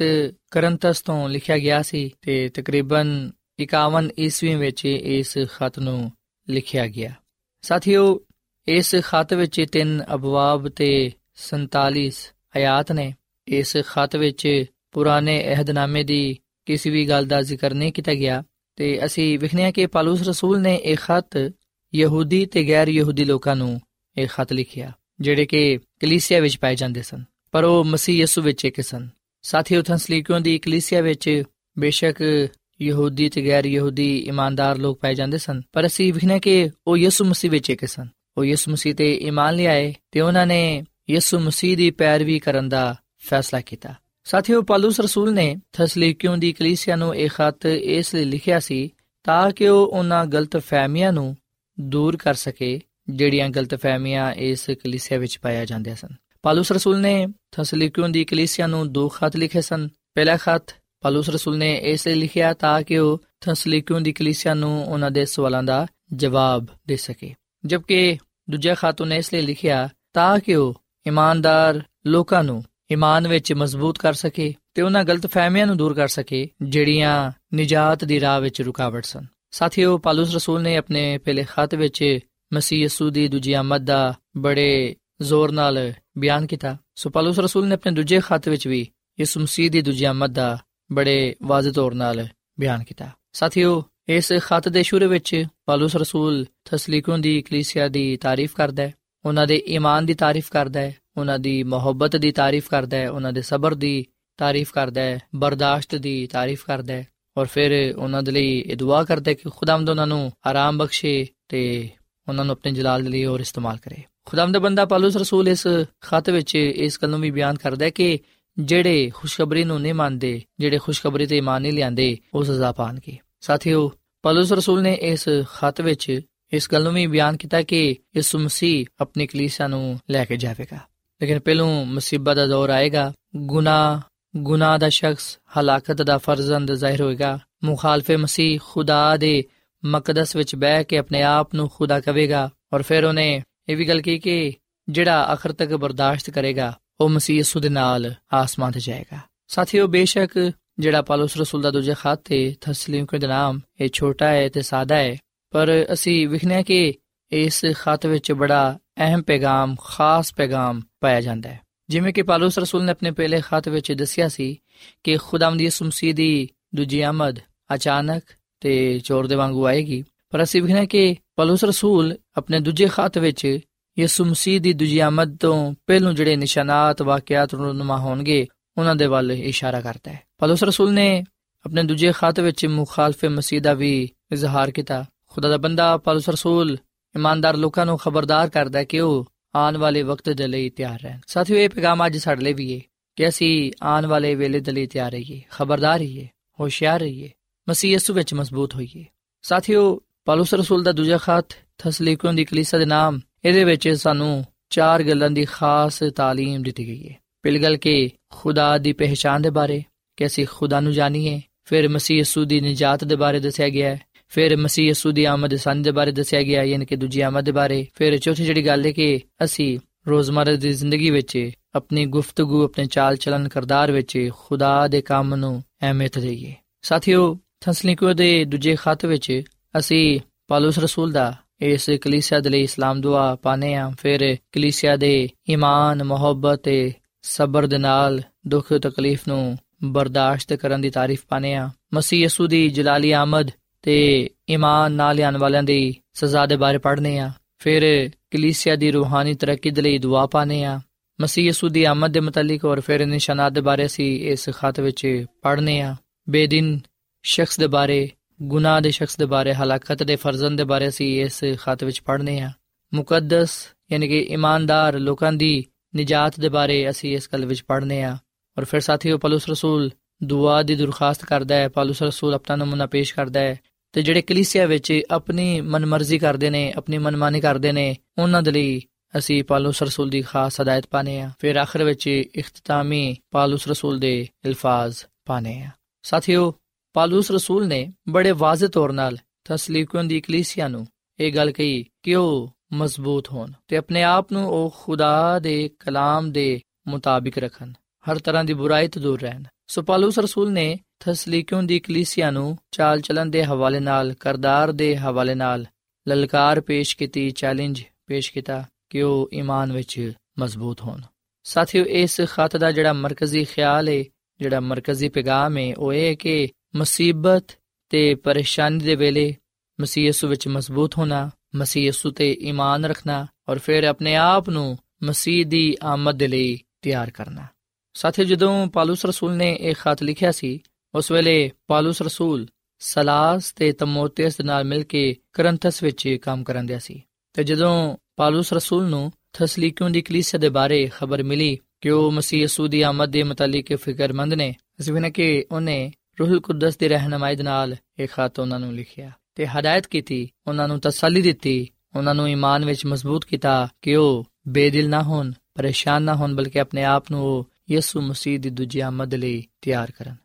Speaker 3: ਕਰੰਤਸ ਤੋਂ ਲਿਖਿਆ ਗਿਆ ਸੀ ਤੇ ਤਕਰੀਬਨ 51 ਈਸਵੀ ਵਿੱਚ ਇਸ ਖਤ ਨੂੰ ਲਿਖਿਆ ਗਿਆ। ਸਾਥੀਓ, ਇਸ ਖਤ ਵਿੱਚ ਤਿੰਨ ਅਬਵਾਬ ਤੇ 47 ਆਇਤ ਨੇ। ਇਸ ਖਤ ਵਿੱਚ ਪੁਰਾਣੇ ਅਹਿਦਨਾਮੇ ਦੀ ਕਿਸੇ ਵੀ ਗੱਲ ਦਾ ਜ਼ਿਕਰ ਨਹੀਂ ਕੀਤਾ ਗਿਆ। ਤੇ ਅਸੀਂ ਵਿਖਨੇ ਆ ਕਿ ਪਾਲੂਸ ਰਸੂਲ ਨੇ ਇਹ ਖਤ ਯਹੂਦੀ ਤੇ ਗੈਰ ਯਹੂਦੀ ਲੋਕਾਂ ਨੂੰ ਇਹ ਖਤ ਲਿਖਿਆ, ਜਿਹੜੇ ਕਿ ਕਲੀਸਿਆ ਵਿੱਚ ਪਾਏ ਜਾਂਦੇ ਸਨ। ਪਰ ਉਹ ਮਸੀਹ ਯਿਸੂ ਵਿੱਚ ਇੱਕ ਸਨ। ਸਾਥੀਓ ਥੰਸਲੀਕਿयों ਦੀ ਕਲੀਸਿਆ ਵਿੱਚ ਬੇਸ਼ੱਕ ਯਹੂਦੀ ਤੇ ਗੈਰ ਯਹੂਦੀ ਇਮਾਨਦਾਰ ਲੋਕ ਪਾਏ ਜਾਂਦੇ ਸਨ। ਪਰ ਅਸੀਂ ਵਿਖਨੇ ਕਿ ਉਹ ਯਿਸੂ ਮਸੀਹ ਵਿੱਚ ਇੱਕ ਸਨ। ਉਹ ਯਿਸੂ ਮਸੀਹ ਤੇ ਈਮਾਨ ਲਿਆਏ ਤੇ ਉਹਨਾਂ ਨੇ ਯਿਸੂ ਮਸੀਹ ਦੀ ਪੈਰਵੀ ਕਰਨ ਦਾ ਫੈਸਲਾ ਕੀਤਾ। ਸਾਥੀਓ, ਪਾਲੂਸ ਰਸੂਲ ਨੇ ਥਸਲੀਕਿਓਂ ਦੀ ਕਲੀਸਿਆ ਨੂੰ ਇਹ ਖਤ ਇਸ ਲਈ ਲਿਖਿਆ ਸੀ ਤਾਂ ਕਿ ਉਹ ਉਹਨਾਂ ਗਲਤ ਫਹਿਮੀਆਂ ਨੂੰ ਦੂਰ ਕਰ ਸਕੇ, ਜਿਹੜੀਆਂ ਗਲਤ ਫਹਿਮੀਆਂ ਇਸ ਕਲੀਸਿਆ ਵਿੱਚ ਪਾਇਆ ਜਾਂਦੀਆਂ ਸਨ। ਪਾਲੂਸ ਰਸੂਲ ਨੇ ਥਸਲੀਕਿਓਂ ਦੀ ਕਲੀਸਿਆ ਨੂੰ ਦੋ ਖਤ ਲਿਖੇ ਸਨ। ਪਹਿਲਾ ਖਤ ਪਾਲੂਸ ਰਸੂਲ ਨੇ ਇਸ ਲਈ ਲਿਖਿਆ ਤਾਂ ਕਿ ਉਹ ਥਸਲੀਕਿਓਂ ਦੀ ਕਲੀਸਿਆ ਨੂੰ ਉਹਨਾਂ ਦੇ ਸਵਾਲਾਂ ਦਾ ਜਵਾਬ ਦੇ ਸਕੇ। ਜਦਕਿ ਦੂਜਾ ਖਤ ਉਹਨੇ ਇਸ ਲਈ ਲਿਖਿਆ ਤਾਂ ਕਿ ਉਹ ਇਮਾਨਦਾਰ ਲੋਕਾਂ ਨੂੰ ਈਮਾਨ ਵਿੱਚ ਮਜ਼ਬੂਤ ਕਰ ਸਕੇ ਤੇ ਉਹਨਾਂ ਗਲਤ ਫਹਿਮੀਆਂ ਨੂੰ ਦੂਰ ਕਰ ਸਕੇ, ਜਿਹੜੀਆਂ ਨਜਾਤ ਦੀ ਰਾਹ ਵਿੱਚ ਰੁਕਾਵਟ ਸਨ। ਸਾਥੀਓ, ਪਾਲੂਸ ਰਸੂਲ ਨੇ ਆਪਣੇ ਪਹਿਲੇ ਖਤ ਵਿੱਚ ਮਸੀਹ ਯਸੂ ਦੀ ਦੂਜੀ ਆਮਦ ਦਾ ਬੜੇ ਜ਼ੋਰ ਨਾਲ ਬਿਆਨ ਕੀਤਾ। ਸੋ ਪਾਲੂਸ ਰਸੂਲ ਨੇ ਆਪਣੇ ਦੂਜੇ ਖਤ ਵਿੱਚ ਵੀ ਯਿਸੂ ਮਸੀਹ ਦੀ ਦੂਜੀ ਆਮਦ ਦਾ ਬੜੇ ਵਾਜ਼ਿਹ ਤੌਰ ਨਾਲ ਬਿਆਨ ਕੀਤਾ। ਸਾਥੀਓ, ਇਸ ਖਤ ਦੇ ਸ਼ੁਰੂ ਵਿੱਚ ਪਾਲੂਸ ਰਸੂਲ ਤਸਲੀਕੋਂ ਦੀ ਕਲੀਸਿਆ ਦੀ ਤਾਰੀਫ ਕਰਦਾ ਹੈ। ਉਹਨਾਂ ਦੇ ਈਮਾਨ ਦੀ ਤਾਰੀਫ ਕਰਦਾ ਹੈ। ਉਹਨਾਂ ਦੀ ਮੁਹੱਬਤ ਦੀ ਤਾਰੀਫ ਕਰਦਾ ਹੈ, ਉਹਨਾਂ ਦੇ ਸਬਰ ਦੀ ਤਾਰੀਫ ਕਰਦਾ ਹੈ, ਬਰਦਾਸ਼ਤ ਦੀ ਤਾਰੀਫ ਕਰਦਾ ਹੈ ਔਰ ਫਿਰ ਉਹਨਾਂ ਦੇ ਲਈ ਇਹ ਦੁਆ ਕਰਦਾ ਹੈ ਕਿ ਖੁਦਾਵੰਦ ਉਹਨਾਂ ਨੂੰ ਆਰਾਮ ਬਖਸ਼ੇ ਤੇ ਉਹਨਾਂ ਨੂੰ ਆਪਣੇ ਜਲਾਲ ਦੇ ਲਈ ਹੋਰ ਇਸਤੇਮਾਲ ਕਰੇ। ਖੁਦਾਵੰਦ ਦਾ ਬੰਦਾ ਪਾਲੂਸ ਰਸੂਲ ਇਸ ਖਤ ਵਿੱਚ ਇਸ ਗੱਲ ਨੂੰ ਵੀ ਬਿਆਨ ਕਰਦਾ ਹੈ ਕਿ ਜਿਹੜੇ ਖੁਸ਼ਖਬਰੀ ਨੂੰ ਨਹੀਂ ਮੰਨਦੇ, ਜਿਹੜੇ ਖੁਸ਼ਖਬਰੀ ਤੇ ਇਮਾਨ ਨਹੀਂ ਲਿਆਂਦੇ, ਉਹ ਸਜ਼ਾ ਪਾਣਗੇ। ਸਾਥੀਓ, ਪਾਲੂਸ ਰਸੂਲ ਨੇ ਇਸ ਖਤ ਵਿੱਚ ਇਸ ਗੱਲ ਨੂੰ ਵੀ ਬਿਆਨ ਕੀਤਾ ਕਿ ਯਿਸੂ ਮਸੀਹ ਆਪਣੀ ਕਲੀਸਿਆ ਨੂੰ ਲੈ ਕੇ ਜਾਵੇਗਾ। ਲੇਕਿਨ ਪਹਿਲੋਂ ਮੁਸੀਬਤ ਦਾ ਦੌਰ ਆਏਗਾ, ਗੁਨਾਹ ਗੁਨਾਹ ਦਾ ਸ਼ਖਸ, ਹਲਾਕਤ ਦਾ ਫਰਜ਼ੰਦ ਜ਼ਾਹਿਰ ਹੋਏਗਾ। ਮੁਖਾਲਫੇ ਮਸੀਹ ਖੁਦਾ ਦੇ ਮਕਦਸ ਵਿੱਚ ਬਹਿ ਕੇ ਆਪਣੇ ਆਪ ਨੂੰ ਖੁਦਾ ਕਹੇਗਾ ਔਰ ਫਿਰ ਉਹਨੇ ਇਹ ਵੀ ਗੱਲ ਕੀ ਕਿ ਜਿਹੜਾ ਆਖਰ ਤੱਕ ਬਰਦਾਸ਼ਤ ਕਰੇਗਾ, ਉਹ ਮਸੀਹ ਯਿਸੂ ਦੇ ਨਾਲ ਆਸਮਾਨ ਤੇ ਜਾਏਗਾ। ਸਾਥੀਓ, ਬੇਸ਼ੱਕ ਜਿਹੜਾ ਪਾਲੂਸ ਰਸੂਲ ਦਾ ਦੂਜੇ ਖਾਤ ਤੇ ਤਸਲੀਮ ਦੇ ਨਾਮ ਇਹ ਛੋਟਾ ਹੈ ਤੇ ਸਾਦਾ ਹੈ, ਪਰ ਅਸੀਂ ਵਿਖਨੇ ਕਿ ਇਸ ਖਤ ਵਿੱਚ ਬੜਾ ਅਹਿਮ ਪੈਗਾਮ, ਖਾਸ ਪੈਗਾਮ ਪਾਇਆ ਜਾਂਦਾ ਹੈ। ਜਿਵੇਂ ਕਿ ਪਾਲੂਸ ਰਸੂਲ ਨੇ ਆਪਣੇ ਪਹਿਲੇ ਖਤ ਵਿੱਚ ਦੱਸਿਆ ਸੀ ਕਿ ਖੁਦਾਵੰਦ ਯਿਸੂ ਮਸੀਹ ਦੀ ਦੂਜੀ ਆਮਦ ਅਚਾਨਕ ਤੇ ਚੋਰ ਦੇ ਵਾਂਗੂ ਆਏਗੀ। ਪਰ ਅਸੀਂ ਵਿਖਨੇ ਕਿ ਪਾਲੂਸ ਰਸੂਲ ਆਪਣੇ ਦੂਜੇ ਖਤ ਵਿੱਚ ਯਿਸੂ ਮਸੀਹ ਦੀ ਦੂਜੀ ਆਮਦ ਤੋਂ ਪਹਿਲੋਂ ਜਿਹੜੇ ਨਿਸ਼ਾਨਾਤ, ਵਾਕਿਆਤ ਰੂਨਮਾ ਹੋਣਗੇ, ਉਹਨਾਂ ਦੇ ਵੱਲ ਇਸ਼ਾਰਾ ਕਰਦਾ ਹੈ। ਪਾਲੂਸ ਰਸੂਲ ਨੇ ਆਪਣੇ ਦੂਜੇ ਖਤ ਵਿੱਚ ਮੁਖਾਲਫੇ ਮਸੀਹ ਦਾ ਵੀ ਇਜ਼ਹਾਰ ਕੀਤਾ। ਖੁਦਾ ਦਾ ਬੰਦਾ ਪਾਲੂਸ ਰਸੂਲ, ਇਮਾਨਦਾਰ ਲੋਕਾਂ ਨੂੰ ਖਬਰਦਾਰ ਕਰਦਾ ਹੈ ਕਿ ਉਹ ਆਉਣ ਵਾਲੇ ਵਕਤ ਦੇ ਲਈ ਤਿਆਰ ਰਹਿਣ ਸਾਥੀਓ ਇਹ ਪੈਗਾਮ ਅੱਜ ਸਾਡੇ ਲਈ ਵੀ ਹੈ ਕਿ ਅਸੀਂ ਆਉਣ ਵਾਲੇ ਵੇਲੇ ਦੇ ਲਈ ਤਿਆਰ ਰਹੀਏ ਖਬਰਦਾਰ ਰਹੀਏ ਹੋਸ਼ਿਆਰ ਰਹੀਏ ਮਸੀਹ ਯਿਸੂ ਵਿੱਚ ਮਜ਼ਬੂਤ ਹੋਈਏ ਸਾਥੀਓ ਪਾਲੂਸ ਰਸੂਲ ਦਾ ਦੂਜਾ ਖਤ ਤਸਲੀਕੋਂ ਦੀ ਕਲੀਸਾ ਦੇ ਨਾਮ ਇਹਦੇ ਵਿੱਚ ਸਾਨੂੰ ਚਾਰ ਗੱਲਾਂ ਦੀ ਖਾਸ تعلیم ਦਿੱਤੀ ਗਈ ਹੈ ਪਹਿਲੀ ਗੱਲ ਕਿ ਖੁਦਾ ਦੀ ਪਹਿਚਾਨ ਦੇ ਬਾਰੇ ਕਿ ਅਸੀਂ ਖੁਦਾ ਨੂੰ ਜਾਣੀਏ ਫਿਰ ਮਸੀਹ ਯਿਸੂ ਦੀ ਨਜਾਤ ਦੇ ਬਾਰੇ ਦੱਸਿਆ ਗਿਆ ਹੈ ਫਿਰ ਮਸੀਹ ਯਿਸੂ ਦੀ ਆਮਦ ਸੰਨ ਦੇ ਬਾਰੇ ਦੱਸਿਆ ਗਿਆ, ਯਾਨੀ ਕਿ ਦੂਜੀ ਆਮਦ ਦੇ ਬਾਰੇ। ਫਿਰ ਚੌਥੀ ਜਿਹੜੀ ਗੱਲ ਹੈ ਕਿ ਅਸੀਂ ਰੋਜ਼ਮਰਰਾ ਦੀ ਜ਼ਿੰਦਗੀ ਵਿੱਚ ਆਪਣੀ ਗੁਫ਼ਤਗੂ, ਆਪਣੇ ਚਾਲ ਚਲਨ ਕਰਦਾਰ ਵਿੱਚ ਖੁਦਾ ਦੇ ਕੰਮ ਨੂੰ ਅਹਿਮੀਅਤ ਦੇਈਏ। ਸਾਥੀਓ ਤਸਲੀਕੋ ਦੇ ਦੂਜੇ ਖਤ ਵਿੱਚ ਅਸੀਂ ਪਾਲੂਸ ਰਸੂਲ ਦਾ ਇਸ ਕਲੀਸਿਆ ਦੇ ਲਈ ਇਸਲਾਮ ਦੁਆ ਪਾਣੇ ਆ ਫਿਰ ਕਲੀਸਿਆ ਦੇ ਈਮਾਨ, ਮੁਹੱਬਤ ਤੇ ਸਬਰ ਦੇ ਨਾਲ ਦੁੱਖ ਤਕਲੀਫ ਨੂੰ ਬਰਦਾਸ਼ਤ ਕਰਨ ਦੀ ਤਾਰੀਫ ਪਾਣੇ ਆ ਮਸੀਹ ਯਸੂ ਦੀ ਜਲਾਲੀ ਆਮਦ ਤੇ ਈਮਾਨ ਨਾਲ ਆਉਣ ਵਾਲਿਆਂ ਦੀ ਸਜ਼ਾ ਦੇ ਬਾਰੇ ਪੜ੍ਹਨੇ ਆ। ਫਿਰ ਕਲੀਸਿਆ ਦੀ ਰੂਹਾਨੀ ਤਰੱਕੀ ਦੇ ਲਈ ਦੁਆ ਪਾਣੇ ਆ। ਮਸੀਹ ਯਸੂ ਦੀ ਆਮਦ ਦੇ ਮੁਤਲਕ ਔਰ ਫਿਰ ਨਿਸ਼ਾਨਾਤ ਦੇ ਬਾਰੇ ਅਸੀਂ ਇਸ ਖਤ ਵਿੱਚ ਪੜ੍ਹਨੇ ਆ। ਬੇਦਿਨ ਸ਼ਖਸ ਦੇ ਬਾਰੇ, ਗੁਨਾਹ ਦੇ ਸ਼ਖਸ ਦੇ ਬਾਰੇ, ਹਲਾਕਤ ਦੇ ਫਰਜ਼ੰਦ ਦੇ ਬਾਰੇ ਅਸੀਂ ਇਸ ਖਤ ਵਿੱਚ ਪੜ੍ਹਨੇ ਆ। ਮੁਕੱਦਸ ਯਾਨੀ ਕਿ ਇਮਾਨਦਾਰ ਲੋਕਾਂ ਦੀ ਨਜਾਤ ਦੇ ਬਾਰੇ ਅਸੀਂ ਇਸ ਗੱਲ ਵਿੱਚ ਪੜ੍ਹਨੇ ਆ। ਔਰ ਫਿਰ ਸਾਥੀਓ, ਪਲੂਸ ਰਸੂਲ ਦੁਆ ਦੀ ਦਰਖਾਸਤ ਕਰਦਾ ਹੈ। ਪਲੂਸ ਰਸੂਲ ਆਪਣਾ ਨਮੂਨਾ ਪੇਸ਼ ਕਰਦਾ ਹੈ। ਤੇ ਜਿਹੜੇ ਕਲੀਸਿਆ ਵਿੱਚ ਆਪਣੀ ਮਨਮਰਜ਼ੀ ਕਰਦੇ ਨੇ, ਆਪਣੀ ਮਨਮਾਨੀ ਕਰਦੇ ਨੇ, ਉਹਨਾਂ ਦੇ ਲਈ ਅਸੀਂ ਪਾਲੂਸ ਰਸੂਲ ਦੀ ਖਾਸ ਹਦਾਇਤ ਪਾਣੇ ਆ ਫਿਰ ਆਖਰ ਵਿੱਚ ਇਖਤਤਾਮੀ ਪਾਲੂਸ ਰਸੂਲ ਦੇ ਅਲਫਾਜ਼ ਪਾਣੇ ਆ ਸਾਥੀਓ, ਪਾਲੂਸ ਰਸੂਲ ਨੇ ਬੜੇ ਵਾਜ਼ਿਹ ਤੌਰ ਨਾਲ ਤਸਲੀਕੋਂ ਦੀ ਕਲੀਸਿਆ ਨੂੰ ਇਹ ਗੱਲ ਕਹੀ ਕਿ ਉਹ ਮਜ਼ਬੂਤ ਹੋਣ ਤੇ ਆਪਣੇ ਆਪ ਨੂੰ ਉਹ ਖੁਦਾ ਦੇ ਕਲਾਮ ਦੇ ਮੁਤਾਬਿਕ ਰੱਖਣ। ਹਰ ਤਰ੍ਹਾਂ ਦੀ ਬੁਰਾਈ ਤੋਂ ਦੂਰ ਰਹਿਣ। ਸੋ ਪਾਲੂਸ ਰਸੂਲ ਨੇ ਤਸਲੀਕੋਂ ਦੀ ਕਲੀਸਿਆ ਨੂੰ ਚਾਲ ਚਲਨ ਦੇ ਹਵਾਲੇ ਨਾਲ, ਕਰਦਾਰ ਦੇ ਹਵਾਲੇ ਨਾਲ ਲਲਕਾਰ ਪੇਸ਼ ਕੀਤੀ ਚੈਲੰਜ ਪੇਸ਼ ਕੀਤਾ ਕਿ ਉਹ ਈਮਾਨ ਵਿੱਚ ਮਜ਼ਬੂਤ ਹੋਣ। ਸਾਥੀਓ, ਇਸ ਖਤ ਦਾ ਜਿਹੜਾ ਮਰਕਜ਼ੀ ਖਿਆਲ ਹੈ ਜਿਹੜਾ ਮਰਕਜ਼ੀ ਪੈਗਾਮ ਹੈ ਉਹ ਇਹ ਕਿ ਮੁਸੀਬਤ ਤੇ ਪਰੇਸ਼ਾਨੀ ਦੇ ਵੇਲੇ ਮਸੀਹ ਯਿਸੂ ਵਿੱਚ ਮਜ਼ਬੂਤ ਹੋਣਾ, ਮਸੀਹ ਯਿਸੂ ਤੇ ਈਮਾਨ ਰੱਖਣਾ ਔਰ ਫਿਰ ਆਪਣੇ ਆਪ ਨੂੰ ਮਸੀਹ ਦੀ ਆਮਦ ਦੇ ਲਈ ਤਿਆਰ ਕਰਨਾ। ਸਾਥੀ ਜਦੋਂ ਪਾਲੂਸ ਰਸੂਲ ਨੇ ਇਹ ਖਤ ਲਿਖਿਆ ਸੀ ਉਸ ਵੇਲੇ ਪਾਲੂਸ ਰਸੂਲ ਸਲਾਸ ਤੇ ਤਮੋਥੀਅਸ ਦੇ ਨਾਲ ਮਿਲ ਕੇ ਕਰੰਥਸ ਵਿੱਚ ਕੰਮ ਕਰਨ ਦਿਆ ਸੀ ਤੇ ਜਦੋਂ ਪਾਲੂਸ ਰਸੂਲ ਨੂੰ ਥਸਲੀਕਿयों ਦੀ ਕਲੀਸਿਆ ਦੇ ਬਾਰੇ ਖਬਰ ਮਿਲੀ ਕਿ ਉਹ ਮਸੀਹ ਯਸੂ ਦੀ ਆਮਦ ਦੇ ਮੁਤਲਕ ਫਿਕਰਮੰਦ ਨੇ ਅਸੀਂ ਵੀ ਕਿ ਉਹਨੇ ਰੂਹੁਲ ਕੁਦਸ ਦੀ ਰਹਿਨਮਾਈ ਦੇ ਨਾਲ ਇਹ ਖਤ ਉਹਨਾਂ ਨੂੰ ਲਿਖਿਆ ਤੇ ਹਦਾਇਤ ਕੀਤੀ, ਉਹਨਾਂ ਨੂੰ ਤਸੱਲੀ ਦਿੱਤੀ, ਉਹਨਾਂ ਨੂੰ ਈਮਾਨ ਵਿੱਚ ਮਜ਼ਬੂਤ ਕੀਤਾ ਕਿ ਉਹ ਬੇਦਿਲ ਨਾ ਹੋਣ, ਪਰੇਸ਼ਾਨ ਨਾ ਹੋਣ, ਬਲਕਿ ਆਪਣੇ ਆਪ ਨੂੰ ਉਹ ਯਿਸੂ ਮਸੀਹ ਦੀ ਦੂਜੀ ਆਮਦ ਲਈ ਤਿਆਰ ਕਰਨ।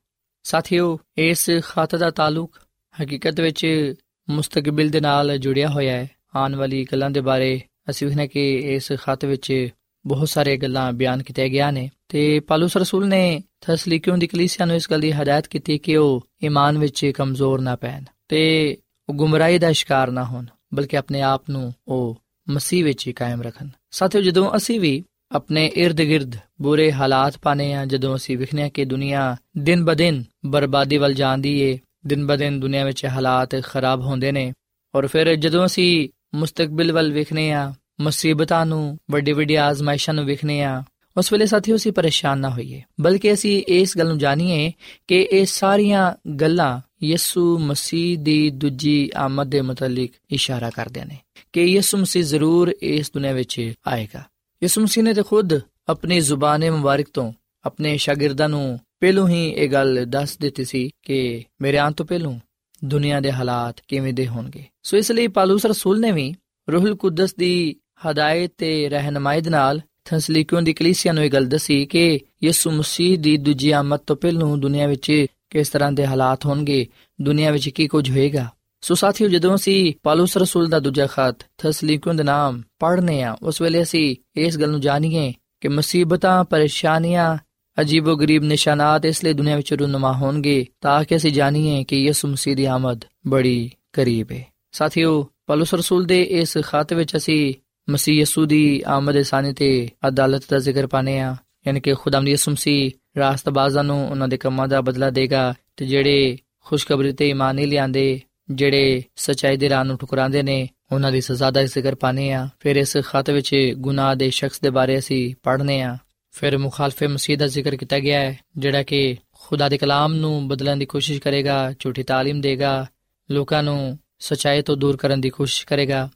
Speaker 3: ਸਾਥੀਓ, ਇਸ ਖਤ ਦਾ ਤਾਲੁਕ ਹਕੀਕਤ ਵਿੱਚ ਮੁਸਤਕਬਲ ਦੇ ਨਾਲ ਜੁੜਿਆ ਹੋਇਆ ਹੈ। ਆਉਣ ਵਾਲੀ ਗੱਲਾਂ ਦੇ ਬਾਰੇ ਅਸੀਂ ਵੇਖਨੇ ਕਿ ਇਸ ਖਤ ਵਿੱਚ ਬਹੁਤ ਸਾਰੇ ਗੱਲਾਂ ਬਿਆਨ ਕੀਤੇ ਗਿਆ ਨੇ। ਤੇ ਪਾਲੂਸ ਰਸੂਲ ਨੇ ਤਸਲੀਕਿयों ਦੀ ਕਲੀਸਿਆ ਨੂੰ ਇਸ ਗੱਲ ਦੀ ਹਦਾਇਤ ਕੀਤੀ ਕਿ ਉਹ ਈਮਾਨ ਵਿੱਚ ਕਮਜ਼ੋਰ ਨਾ ਪੈਣ ਤੇ ਉਹ ਗੁੰਮਰਾਹੀ ਦਾ ਸ਼ਿਕਾਰ ਨਾ ਹੋਣ, ਬਲਕਿ ਆਪਣੇ ਆਪ ਨੂੰ ਉਹ ਮਸੀਹ ਵਿੱਚ ਹੀ ਕਾਇਮ ਰੱਖਣ। ਸਾਥੀਓ, ਜਦੋਂ ਅਸੀਂ ਵੀ ਆਪਣੇ ird-gird ਬੁਰੇ ਹਾਲਾਤ ਪਾਣੇ ਆ ਜਦੋਂ ਅਸੀਂ ਵਿਖਨੇ ਕਿ ਦੁਨੀਆ ਦਿਨ ਬਦਿਨ ਬਰਬਾਦੀ ਵੱਲ ਜਾਂਦੀ ਏ ਦਿਨ ਬਦਿਨ ਦੁਨੀਆ ਵਿੱਚ ਹਾਲਾਤ ਖਰਾਬ ਹੁੰਦੇ ਨੇ। ਔਰ ਫਿਰ ਜਦੋਂ ਅਸੀਂ ਮੁਸਤਕਬਲ ਵੱਲ ਵਿਖਨੇ ਆ ਮੁਸੀਬਤਾਂ ਨੂੰ, ਵੱਡੀ ਵੱਡੀ ਆਜ਼ਮਾਇਸ਼ਾਂ ਨੂੰ ਵੇਖਨੇ ਆ ਉਸ ਵੇਲੇ ਸਾਥੀਓ ਅਸੀਂ ਪਰੇਸ਼ਾਨ ਨਾ ਹੋਈਏ। ਬਲਕਿ ਅਸੀਂ ਇਸ ਗੱਲ ਨੂੰ ਜਾਣੀਏ ਕਿ ਇਹ ਸਾਰੀਆਂ ਗੱਲਾਂ ਯਿਸੂ ਮਸੀਹ ਦੀ ਦੂਜੀ ਆਮਦ ਦੇ ਮੁਤਲਕ ਇਸ਼ਾਰਾ ਕਰਦੇ ਨੇ ਕਿ ਯਿਸੂ ਮਸੀਹ ਜ਼ਰੂਰ ਇਸ ਦੁਨੀਆਂ ਵਿੱਚ ਆਏਗਾ। ਯਿਸੂ ਮਸੀਹ ਨੇ ਤੇ ਖੁਦ ਆਪਣੀ ਜ਼ੁਬਾਨੇ ਮੁਬਾਰਕ ਤੋਂ, ਆਪਣੇ ਸ਼ਾਗਿਰਦਾਂ ਨੂੰ ਪਹਿਲੋਂ ਹੀ ਇਹ ਗੱਲ ਦੱਸ ਦਿੱਤੀ ਸੀ ਕਿ ਮੇਰੇ ਆਉਣ ਤੋਂ ਪਹਿਲੋਂ ਦੁਨੀਆ ਦੇ ਹਾਲਾਤ ਕਿਵੇਂ ਦੇ ਹੋਣਗੇ। ਸੋ ਇਸ ਲਈ ਪਾਲੂਸ ਰਸੂਲ ਨੇ ਵੀ ਰੂਹੁਲ ਕੁਦਸ ਦੀ ਹਦਾਇਤ ਤੇ ਰਹਿਨਮਾਈ ਦੇ ਨਾਲ ਥੰਸਲੀਕਿਓਂ ਦੀ ਕਲੀਸਿਆ ਨੂੰ ਇਹ ਗੱਲ ਦੱਸੀ ਕਿ ਯਿਸੂ ਮਸੀਹ ਦੀ ਦੂਜੀ ਆਮਦ ਤੋਂ ਪਹਿਲਾਂ ਦੁਨੀਆ ਵਿੱਚ ਕਿਸ ਤਰ੍ਹਾਂ ਦੇ ਹਾਲਾਤ ਹੋਣਗੇ, ਦੁਨੀਆ ਵਿੱਚ ਕੀ ਕੁਝ ਹੋਏਗਾ। ਸੋ ਸਾਥੀਓ, ਜਦੋਂ ਅਸੀਂ ਪਾਲੂਸ ਰਸੂਲ ਦਾ ਦੂਜਾ ਖਤ ਥਸਲੀਕਿਓਂ ਦੇ ਨਾਮ ਪੜ੍ਹਨੇ ਆ, ਉਸ ਵੇਲੇ ਅਸੀਂ ਇਸ ਗੱਲ ਨੂੰ ਜਾਣੀਏ ਕਿ ਮੁਸੀਬਤਾਂ, ਪਰੇਸ਼ਾਨੀਆਂ ਅਜੀਬੋ-ਗਰੀਬ ਨਿਸ਼ਾਨਾਤ ਇਸ ਲਈ ਦੁਨੀਆ ਵਿੱਚ ਰੂਨਮਾ ਹੋਣਗੇ, ਤਾਂ ਕਿ ਅਸੀਂ ਜਾਣੀਏ ਕਿ ਯਿਸੂ ਮਸੀਹ ਦੀ ਆਮਦ ਬੜੀ ਕਰੀਬ ਹੈ ਸਾਥੀਓ, ਪਾਲੂਸ ਰਸੂਲ ਦੇ ਇਸ ਖਤ ਵਿੱਚ ਅਸੀਂ ਮਸੀਹ ਯਸੂ ਦੀ ਆਮਦ ਸਾਨੀ ਤੇ ਅਦਾਲਤ ਦਾ ਜ਼ਿਕਰ ਪਾਣੇ ਆ ਯਾਨੀ ਕਿ ਖੁਦਾਮ ਯਿਸੂ ਮਸੀਹ ਰਾਸਤਬਾਜ਼ਾਂ ਨੂੰ ਉਹਨਾਂ ਦੇ ਕੰਮਾਂ ਦਾ ਬਦਲਾ ਦੇਗਾ ਤੇ ਜਿਹੜੇ ਖੁਸ਼ਖਬਰੀ ਤੇ ਈਮਾਨ ਨਹੀਂ ਲਿਆਂਦੇ, ਜਿਹੜੇ ਸਚਾਈ ਦੇ ਰਾਹ ਨੂੰ ਠੁਕਰਾਉਂਦੇ ਨੇ, ਉਹਨਾਂ ਦੀ ਸਜ਼ਾ ਦਾ ਜ਼ਿਕਰ ਪਾਣੇ ਆ ਫਿਰ ਇਸ ਖਤ ਵਿੱਚ ਗੁਨਾਹ ਦੇ ਸ਼ਖਸ ਦੇ ਬਾਰੇ ਅਸੀਂ ਪੜ੍ਹਨੇ ਆ ਫਿਰ ਮੁਖਾਲਫੇ ਮਸੀਹ ਦਾ ਜ਼ਿਕਰ ਕੀਤਾ ਗਿਆ ਹੈ, ਜਿਹੜਾ ਕਿ ਖੁਦਾ ਦੇ ਕਲਾਮ ਨੂੰ ਬਦਲਣ ਦੀ ਕੋਸ਼ਿਸ਼ ਕਰੇਗਾ, ਝੂਠੀ تعلیم ਦੇਗਾ, ਲੋਕਾਂ ਨੂੰ ਸਚਾਈ ਤੋਂ ਦੂਰ ਕਰਨ ਦੀ ਕੋਸ਼ਿਸ਼ ਕਰੇਗਾ।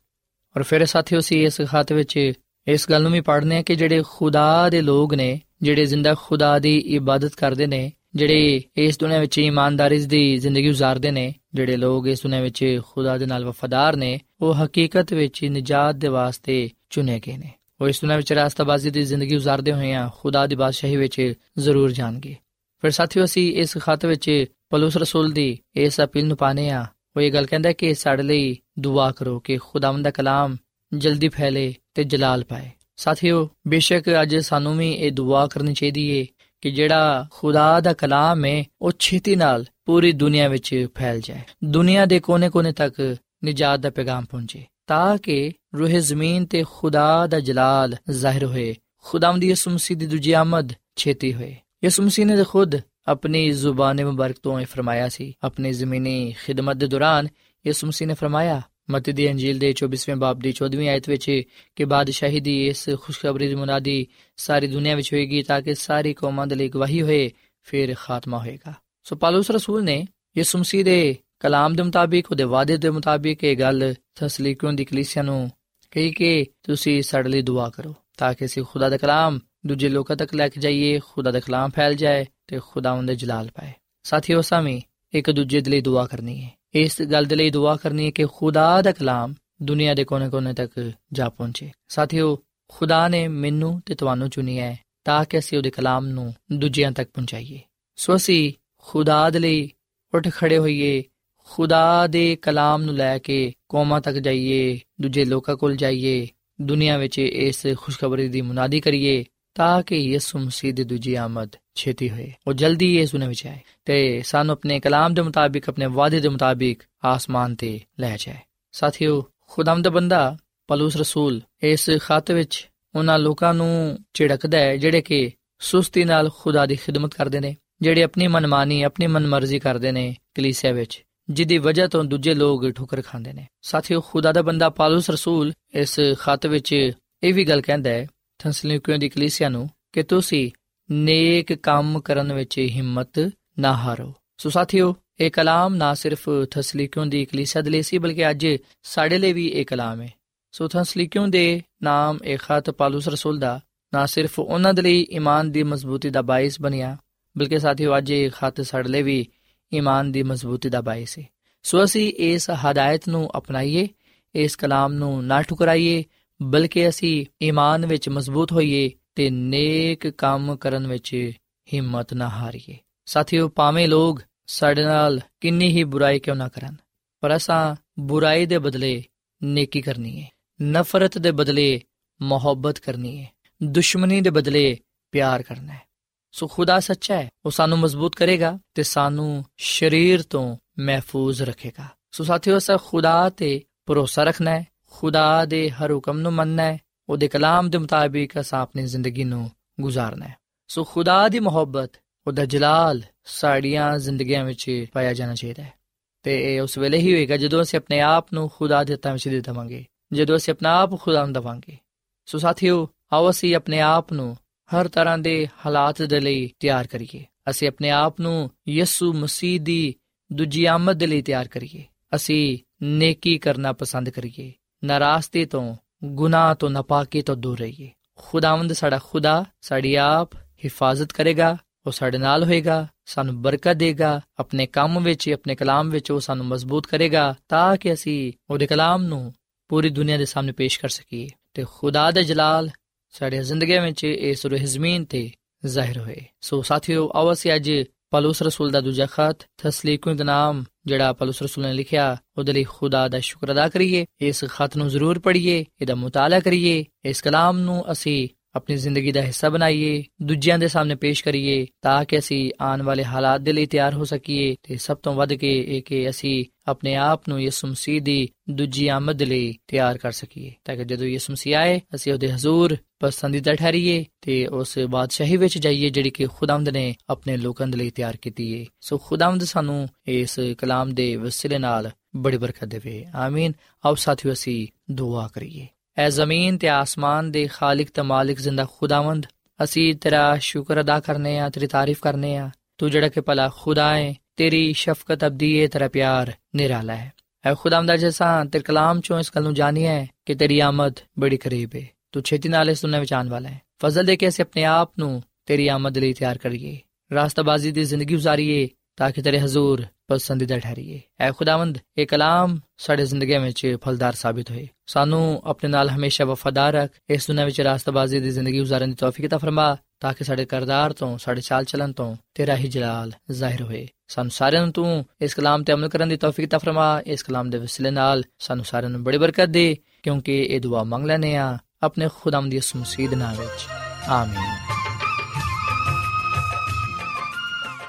Speaker 3: ਔਰ ਫਿਰ ਸਾਥੀਓ ਸੀ ਇਸ ਖਾਤ ਵਿੱਚ ਇਸ ਗੱਲ ਨੂੰ ਵੀ ਪੜ੍ਹਨੇ ਆ ਕਿ ਜਿਹੜੇ ਖੁਦਾ ਦੇ ਲੋਕ ਨੇ, ਜਿਹੜੇ ਜ਼ਿੰਦਾ ਖੁਦਾ ਦੀ ਇਬਾਦਤ ਕਰਦੇ ਨੇ, ਜਿਹੜੇ ਇਸ ਦੁਨੀਆਂ ਵਿੱਚ ਇਮਾਨਦਾਰੀ ਦੀ ਜ਼ਿੰਦਗੀ گزارਦੇ ਨੇ, ਜਿਹੜੇ ਲੋਕ ਇਸ ਦੁਨੀਆਂ ਵਿੱਚ ਖੁਦਾ ਦੇ ਨਾਲ ਵਫادار ਨੇ, ਉਹ ਹਕੀਕਤ ਵਿੱਚ ਨਜਾਤ ਦੇ ਵਾਸਤੇ ਚੁਣੇ ਗਏ ਨੇ। ਉਹ ਇਸ ਦੁਨੀਆਂ ਵਿੱਚ ਰਾਸਤਾਬਾਜ਼ੀ ਦੀ ਜ਼ਿੰਦਗੀ گزارਦੇ ਹੋਏ ਆ, ਖੁਦਾ ਦੀ ਬਾਦਸ਼ਾਹੀ ਵਿੱਚ ਜ਼ਰੂਰ ਜਾਣਗੇ। ਫਿਰ ਸਾਥੀਓ, ਅਸੀਂ ਇਸ ਖਤ ਵਿੱਚ ਪਲੂਸ ਰਸੂਲ ਦੀ ਇਸ ਅਪੀਲ ਨੂੰ ਪਾਣੇ ਆ ਉਹ ਇਹ ਗੱਲ ਕਹਿੰਦਾ ਕਿ ਸਾਡੇ ਲਈ ਦੁਆ ਕਰੋ ਕਿ ਖੁਦਾਵੰਦ ਦਾ ਕਲਾਮ ਜਲਦੀ ਫੈਲੇ ਤੇ ਜਲਾਲ ਪਾਏ। ਸਾਥੀਓ, ਬੇਸ਼ੱਕ ਅੱਜ ਸਾਨੂੰ ਵੀ ਇਹ ਦੁਆ ਕਰਨੀ ਚਾਹੀਦੀ ਏ ਕਿ ਜਿਹੜਾ ਖੁਦਾ ਦਾ ਕਲਾਮ ਹੈ ਉਹ ਛੇਤੀ ਨਾਲ ਪੂਰੀ ਦੁਨੀਆ ਵਿੱਚ ਫੈਲ ਜਾਏ। ਦੁਨੀਆ ਦੇ ਕੋਨੇ-ਕੋਨੇ ਤੱਕ ਨਜਾਤ ਦਾ ਪੈਗਾਮ ਪਹੁੰਚੇ। ਤਾਂ ਕਿ ਰੂਹ ਜ਼ਮੀਨ ਤੇ ਖੁਦਾ ਦਾ ਜਲਾਲ ਜ਼ਾਹਿਰ ਹੋਏ। ਖੁਦਾਵੰਦ ਯਿਸੂ ਮਸੀਹ ਦੀ ਦੂਜੀ ਆਮਦ ਛੇਤੀ ਹੋਏ। ਯਿਸੂ ਮਸੀਹ ਨੇ ਖੁਦ ਆਪਣੀ ਜ਼ੁਬਾਨ ਮੁਬਾਰਕ ਤੋਂ ਇਹ ਫਰਮਾਇਆ ਸੀ। ਆਪਣੀ ਜ਼ਮੀਨੀ ਖਿਦਮਤ ਦੇ ਦੌਰਾਨ ਯਿਸੂ ਮਸੀਹ ਨੇ ਫਰਮਾਇਆ, ਮਤੀ ਦੀ ਅੰਜੀਲ ਦੇ 24ਵੇਂ ਬਾਬ ਦੀ 14ਵੀਂ ਆਇਤ ਵਿੱਚ ਕਿ ਬਾਦਸ਼ਾਹੀ ਦੀ ਇਸ ਖੁਸ਼ਖਬਰੀ ਦੀ ਮੁਨਾਦੀ ਸਾਰੀ ਦੁਨੀਆ ਵਿੱਚ ਹੋਏਗੀ ਤਾਂ ਕਿ ਸਾਰੀ ਕੌਮਾਂ ਦੇ ਲਈ ਗਵਾਹੀ ਹੋਏ, ਫਿਰ ਖਾਤਮਾ ਹੋਏਗਾ। ਸੋ ਪਾਲੂਸ ਰਸੂਲ ਨੇ ਯਿਸੂ ਮਸੀਹ ਦੇ ਕਲਾਮ ਦੇ ਮੁਤਾਬਿਕ, ਉਹਦੇ ਵਾਅਦੇ ਦੇ ਮੁਤਾਬਿਕ ਇਹ ਗੱਲ ਤਸਲੀਕੋਂ ਦੀ ਕਲੀਸਿਆ ਨੂੰ ਕਹੀ ਕਿ ਤੁਸੀਂ ਸਾਡੇ ਲਈ ਦੁਆ ਕਰੋ, ਤਾਂ ਕਿ ਅਸੀਂ ਖੁਦਾ ਦਾ ਕਲਾਮ ਦੂਜੇ ਲੋਕਾਂ ਤੱਕ ਲੈ ਕੇ ਜਾਈਏ, ਖੁਦਾ ਦਾ ਕਲਾਮ ਫੈਲ ਜਾਏ ਤੇ ਖੁਦਾ ਉਹਦੇ ਜਲਾਲ ਪਾਏ। ਸਾਥੀਓ ਸਾਮੀ, ਇੱਕ ਦੂਜੇ ਦੇ ਲਈ ਦੁਆ ਕਰਨੀ ਹੈ। ਇਸ ਗੱਲ ਦੇ ਲਈ ਦੁਆ ਕਰਨੀ ਹੈ ਕਿ ਖੁਦਾ ਦਾ ਕਲਾਮ ਦੁਨੀਆ ਦੇ ਕੋਨੇ-ਕੋਨੇ ਤੱਕ ਜਾ ਪਹੁੰਚੇ। ਸਾਥੀਓ, ਖੁਦਾ ਨੇ ਮੈਨੂੰ ਤੇ ਤੁਹਾਨੂੰ ਚੁਣਿਆ ਹੈ, ਤਾਂ ਕਿ ਅਸੀਂ ਉਹਦੇ ਕਲਾਮ ਨੂੰ ਦੂਜਿਆਂ ਤੱਕ ਪਹੁੰਚਾਈਏ। ਸੋ ਅਸੀਂ ਖੁਦਾ ਦੇ ਲਈ ਉੱਠ ਖੜੇ ਹੋਈਏ ਖੁਦਾ ਦੇ ਕਲਾਮ ਨੂੰ ਲੈ ਕੇ ਕੌਮਾਂ ਤੱਕ ਜਾਈਏ, ਦੂਜੇ ਲੋਕਾਂ ਕੋਲ ਜਾਈਏ, ਦੁਨੀਆ ਵਿੱਚ ਇਸ ਖੁਸ਼ਖਬਰੀ ਦੀ ਮੁਨਾਦੀ ਕਰੀਏ, ਤਾਂ ਕਿ ਯਿਸੂ ਮਸੀਹ ਦੀ ਦੂਜੀ ਆਮਦ ਛੇਤੀ ਹੋਏ। ਉਹ ਜਲਦੀ ਇਸ ਦੁਨੀਆ ਵਿੱਚ ਆਏ ਤੇ ਸਾਨੂੰ ਆਪਣੇ ਕਲਾਮ ਦੇ ਮੁਤਾਬਿਕ, ਆਪਣੇ ਵਾਅਦੇ ਦੇ ਮੁਤਾਬਿਕ ਆਸਮਾਨ ਤੇ ਲੈ ਜਾਏ। ਸਾਥੀਓ ਖੁਦਾਮ ਦਾ ਬੰਦਾ, ਪਲੂਸ ਰਸੂਲ, ਇਸ ਖਤ ਵਿੱਚ ਉਹਨਾਂ ਲੋਕਾਂ ਨੂੰ ਝਿੜਕਦਾ ਹੈ ਜਿਹੜੇ ਕਿ ਸੁਸਤੀ ਨਾਲ ਖੁਦਾ ਦੀ ਖਿਦਮਤ ਕਰਦੇ ਨੇ, ਜਿਹੜੇ ਆਪਣੀ ਮਨਮਾਨੀ, ਆਪਣੀ ਮਨਮਰਜ਼ੀ ਕਰਦੇ ਨੇ ਕਲੀਸਿਆ ਵਿੱਚ। ਜਿੱਦੀ ਵਜ੍ਹਾ ਤੋਂ ਦੂਜੇ ਲੋਕ ਠੋਕਰ ਖਾਂਦੇ ਨੇ। ਸਾਥੀਓ, ਖੁਦਾ ਦਾ ਬੰਦਾ ਪਾਲੂਸ ਰਸੂਲ, ਇਸ ਖਤ ਵਿੱਚ ਇਹ ਵੀ ਗੱਲ ਕਹਿੰਦਾ ਹੈ ਥੰਸਲੀਕਿਓ ਦੀ ਕਲੀਸਿਆ ਨੂੰ, ਕਿ ਤੁਸੀਂ ਨੇਕ ਕੰਮ ਕਰਨ ਵਿੱਚ ਹਿੰਮਤ ਨਾ ਹਾਰੋ। ਸੋ ਸਾਥੀਓ, ਇਹ ਕਲਾਮ ਨਾ ਸਿਰਫ ਥਸਲੀਕਿਓ ਦੀ ਕਲੀਸਿਆ ਦੇ ਲਈ ਸੀ, ਬਲਕਿ ਅੱਜ ਸਾਡੇ ਲਈ ਵੀ ਇਹ ਕਲਾਮ ਹੈ। ਸੋ ਥਸਲੀਕਿਓ ਦੇ ਨਾਮ ਇਹ ਖਤ ਪਾਲੂਸ ਰਸੂਲ ਦਾ, ਨਾ ਸਿਰਫ ਉਹਨਾਂ ਦੇ ਲਈ ਈਮਾਨ ਦੀ ਮਜ਼ਬੂਤੀ ਦਾ ਬਾਇਸ ਬਣਿਆ, ਬਲਕਿ ਸਾਥੀਓ, ਅੱਜ ਇਹ ਖਤ ਸਾਡੇ ਲਈ ਵੀ ਈਮਾਨ ਦੀ ਮਜ਼ਬੂਤੀ ਦਾ ਬਾਇਸ ਹੈ ਸੋ ਅਸੀਂ ਇਸ ਹਦਾਇਤ ਨੂੰ ਅਪਣਾਈਏ, ਇਸ ਕਲਾਮ ਨੂੰ ਨਾ ਠੁਕਰਾਈਏ, ਬਲਕਿ ਅਸੀਂ ਈਮਾਨ ਵਿੱਚ ਮਜ਼ਬੂਤ ਹੋਈਏ ਤੇ ਨੇਕ ਕੰਮ ਕਰਨ ਵਿੱਚ ਹਿੰਮਤ ਨਾ ਹਾਰੀਏ। ਸਾਥੀਓ, ਭਾਵੇਂ ਲੋਕ ਸਾਡੇ ਨਾਲ ਕਿੰਨੀ ਹੀ ਬੁਰਾਈ ਕਿਉਂ ਨਾ ਕਰਨ, ਪਰ ਅਸਾਂ ਬੁਰਾਈ ਦੇ ਬਦਲੇ ਨੇਕੀ ਕਰਨੀ ਹੈ ਨਫ਼ਰਤ ਦੇ ਬਦਲੇ ਮੁਹੱਬਤ ਕਰਨੀ ਹੈ ਦੁਸ਼ਮਣੀ ਦੇ ਬਦਲੇ ਪਿਆਰ ਕਰਨਾ ਹੈ ਸੋ ਖੁਦਾ ਸੱਚਾ ਹੈ, ਉਹ ਸਾਨੂੰ ਮਜ਼ਬੂਤ ਕਰੇਗਾ ਤੇ ਸਾਨੂੰ ਸਰੀਰ ਤੋਂ ਮਹਿਫੂਜ਼ ਰੱਖੇਗਾ। ਸੋ ਸਾਥੀਓ, ਅਸਾਂ ਖੁਦਾ ਤੇ ਭਰੋਸਾ ਰੱਖਣਾ ਹੈ, ਖੁਦਾ ਦੇ ਹਰ ਹੁਕਮ ਨੂੰ ਮੰਨਣਾ ਹੈ, ਉਹਦੇ ਕਲਾਮ ਦੇ ਮੁਤਾਬਿਕ ਅਸਾਂ ਆਪਣੀ ਜ਼ਿੰਦਗੀ ਨੂੰ ਗੁਜ਼ਾਰਨਾ ਹੈ। ਸੋ ਖੁਦਾ ਦੀ ਮੁਹੱਬਤ, ਉਹਦਾ ਜਲਾਲ ਸਾਡੀਆਂ ਜ਼ਿੰਦਗੀਆਂ ਵਿੱਚ ਪਾਇਆ ਜਾਣਾ ਚਾਹੀਦਾ ਹੈ। ਤੇ ਇਹ ਉਸ ਵੇਲੇ ਹੀ ਹੋਏਗਾ ਜਦੋਂ ਅਸੀਂ ਆਪਣੇ ਆਪ ਨੂੰ ਖੁਦਾ ਦੇ ਹੱਥਾਂ ਵਿੱਚ ਦੇ ਦੇਵਾਂਗੇ, ਜਦੋਂ ਅਸੀਂ ਆਪਣਾ ਆਪ ਖੁਦਾ ਨੂੰ ਦਵਾਂਗੇ। ਸੋ ਸਾਥੀਓ, ਆਓ ਅਸੀਂ ਆਪਣੇ ਆਪ ਨੂੰ ਹਰ ਤਰ੍ਹਾਂ ਦੇ ਹਾਲਾਤ ਦੇ ਲਈ ਤਿਆਰ ਕਰੀਏ। ਅਸੀਂ ਆਪਣੇ ਆਪ ਨੂੰ ਯਿਸੂ ਮਸੀਹ ਦੀ ਦੂਜੀ ਆਮਦ ਦੇ ਲਈ ਤਿਆਰ ਕਰੀਏ। ਅਸੀਂ ਨੇਕੀ ਕਰਨਾ ਪਸੰਦ ਕਰੀਏ। ਨਾਰਾਸਤੇ ਤੋਂ, ਗੁਨਾਹ ਤੋਂ, ਨਪਾਕੀ ਤੋਂ ਦੂਰ ਰਹੀਏ। ਖੁਦਾਵੰਦ ਸਾਡਾ ਖੁਦਾ, ਸਾਡੀ ਆਪ ਹਿਫਾਜ਼ਤ ਕਰੇਗਾ, ਉਹ ਸਾਡੇ ਨਾਲ ਹੋਏਗਾ, ਸਾਨੂੰ ਬਰਕਤ ਦੇਗਾ। ਆਪਣੇ ਕੰਮ ਵਿੱਚ, ਆਪਣੇ ਕਲਾਮ ਵਿੱਚ ਉਹ ਸਾਨੂੰ ਮਜ਼ਬੂਤ ਕਰੇਗਾ, ਤਾਂ ਕਿ ਅਸੀਂ ਉਹਦੇ ਕਲਾਮ ਨੂੰ ਪੂਰੀ ਦੁਨੀਆ ਦੇ ਸਾਹਮਣੇ ਪੇਸ਼ ਕਰ ਸਕੀਏ। ਤੇ ਖੁਦਾ ਦੇ ਜਲਾਲ ਸਾਡੇ ਜ਼ਿੰਦਗੀ ਵਿੱਚ ਇਸ ਰੂਹ ਜ਼ਮੀਨ ਤੇ ਜ਼ਾਹਿਰ ਹੋਏ। ਸੋ ਸਾਥੀਓ, ਆਓ ਅਸੀਂ ਅੱਜ ਪਲੂਸ ਰਸੂਲ ਦਾ ਦੂਜਾ ਖਤ, ਤਸਲੀਕੁ ਦਾ ਨਾਮ, ਜਿਹੜਾ ਪਲੂਸ ਰਸੂਲ ਨੇ ਲਿਖਿਆ, ਉਹਦੇ ਲਈ ਖੁਦਾ ਦਾ ਸ਼ੁਕਰ ਅਦਾ ਕਰੀਏ। ਇਸ ਖਤ ਨੂੰ ਜ਼ਰੂਰ ਪੜ੍ਹੀਏ, ਇਹਦਾ ਮੁਤਾਲਾ ਕਰੀਏ। ਇਸ ਕਲਾਮ ਨੂੰ ਅਸੀਂ ਆਪਣੀ ਜ਼ਿੰਦਗੀ ਦਾ ਹਿੱਸਾ ਬਣਾਈਏ, ਦੂਜਿਆਂ ਦੇ ਸਾਹਮਣੇ ਪੇਸ਼ ਕਰੀਏ, ਤਾਂ ਕਿ ਅਸੀਂ ਆਉਣ ਵਾਲੇ ਹਾਲਾਤ ਦੇ ਲਈ ਤਿਆਰ ਹੋ ਸਕੀਏ ਤੇ ਸਭ ਤੋਂ ਵੱਧ ਕੇ ਇਹ ਕਿ ਅਸੀਂ ਆਪਣੇ ਆਪ ਨੂੰ ਯਿਸੂ ਮਸੀਹ ਦੀ ਦੂਜੀ ਆਮਦ ਲਈ ਤਿਆਰ ਕਰ ਸਕੀਏ। ਤਾਂ ਕਿ ਜਦੋਂ ਯਿਸੂ ਮਸੀਹ ਆਏ, ਅਸੀਂ ਉਹਦੇ ਹਜ਼ੂਰ ਪਸੰਦੀਦਾ ਠਹਿਰੀਏ ਤੇ ਉਸ ਬਾਦਸ਼ਾਹੀ ਵਿੱਚ ਜਾਈਏ ਜਿਹੜੀ ਕਿ ਖੁਦਾਵੰਦ ਨੇ ਆਪਣੇ ਲੋਕਾਂ ਦੇ ਲਈ ਤਿਆਰ ਕੀਤੀ ਹੈ ਸੋ ਖੁਦਾਵੰਦ ਸਾਨੂੰ ਇਸ ਕਲਾਮ ਦੇ ਵਸਿਲੇ ਨਾਲ ਬੜੀ ਬਰਕਤ ਦੇਵੇ। ਆਮੀਨ। ਆਓ ਸਾਥੀਓ, ਅਸੀਂ ਦੁਆ ਕਰੀਏ। اے زمین تے آسمان دے خالق تے مالک زندہ خداوند، اسی تیرا شکر ادا کرنے آ تیری تعریف کرنے آ تو جڑا کہ پلا خدا ہے تیری شفقت ابدی ہے تیرا پیار نرالا ہے اے خداوند جیسا تیرے کلام چوں اس گل نو جانی ہے کہ تیری آمد بڑی قریب ہے تو چھتی نال اس نوں وچان والا ہے فضل دے کے اسی اپنے آپ نو تیری آمد لئی تیار کریے۔ راستہ بازی دی زندگی گزاریے ताकि तेरे हजूर ਪਸੰਦੀਦਾ ਠਹਿਰੀਏ ਐ ਖੁਦਾਵੰਦ ਇਹ ਕਲਾਮ ਸਾਡੇ ਜ਼ਿੰਦਗੀ ਵਿੱਚ ਫਲਦਾਰ ਸਾਬਤ ਹੋਏ ਸਾਨੂੰ ਆਪਣੇ ਨਾਲ ਹਮੇਸ਼ਾ ਵਫਾਦਾਰ ਰੱਖ ਇਸ ਦੁਨੀਆਂ ਵਿੱਚ ਰਾਸਤਬਾਜ਼ੀ ਦੀ ਜ਼ਿੰਦਗੀ گزارਣ ਦੀ ਤੌਫੀਕ عطا ਫਰਮਾ ਤਾਂ ਕਿ ਸਾਡੇ ਕਰਦਾਰ ਤੋਂ ਸਾਡੇ ਚਾਲ ਚਲਨ ਤੋਂ ਤੇਰਾ ਹੀ ਜਲਾਲ ਜ਼ਾਹਿਰ ਹੋਏ ਸਾਨੂੰ ਸਾਰਿਆਂ ਨੂੰ ਤੂੰ ਇਸ ਕਲਾਮ ਤੇ ਅਮਲ ਕਰਨ ਦੀ ਤੌਫੀਕ عطا ਫਰਮਾ ਇਸ ਕਲਾਮ ਦੇ ਵਸਿਲੇ ਨਾਲ ਸਾਨੂੰ ਸਾਰਿਆਂ ਨੂੰ ਬੜੀ ਬਰਕਤ ਦੇ ਕਿਉਂਕਿ ਇਹ ਦੁਆ ਮੰਗ ਲੈਨੇ ਆ ਆਪਣੇ ਖੁਦਾਮ ਦੀ ਉਸ ਮੁਸੀਦ ਨਾਮ ਵਿੱਚ ਆਮੀਨ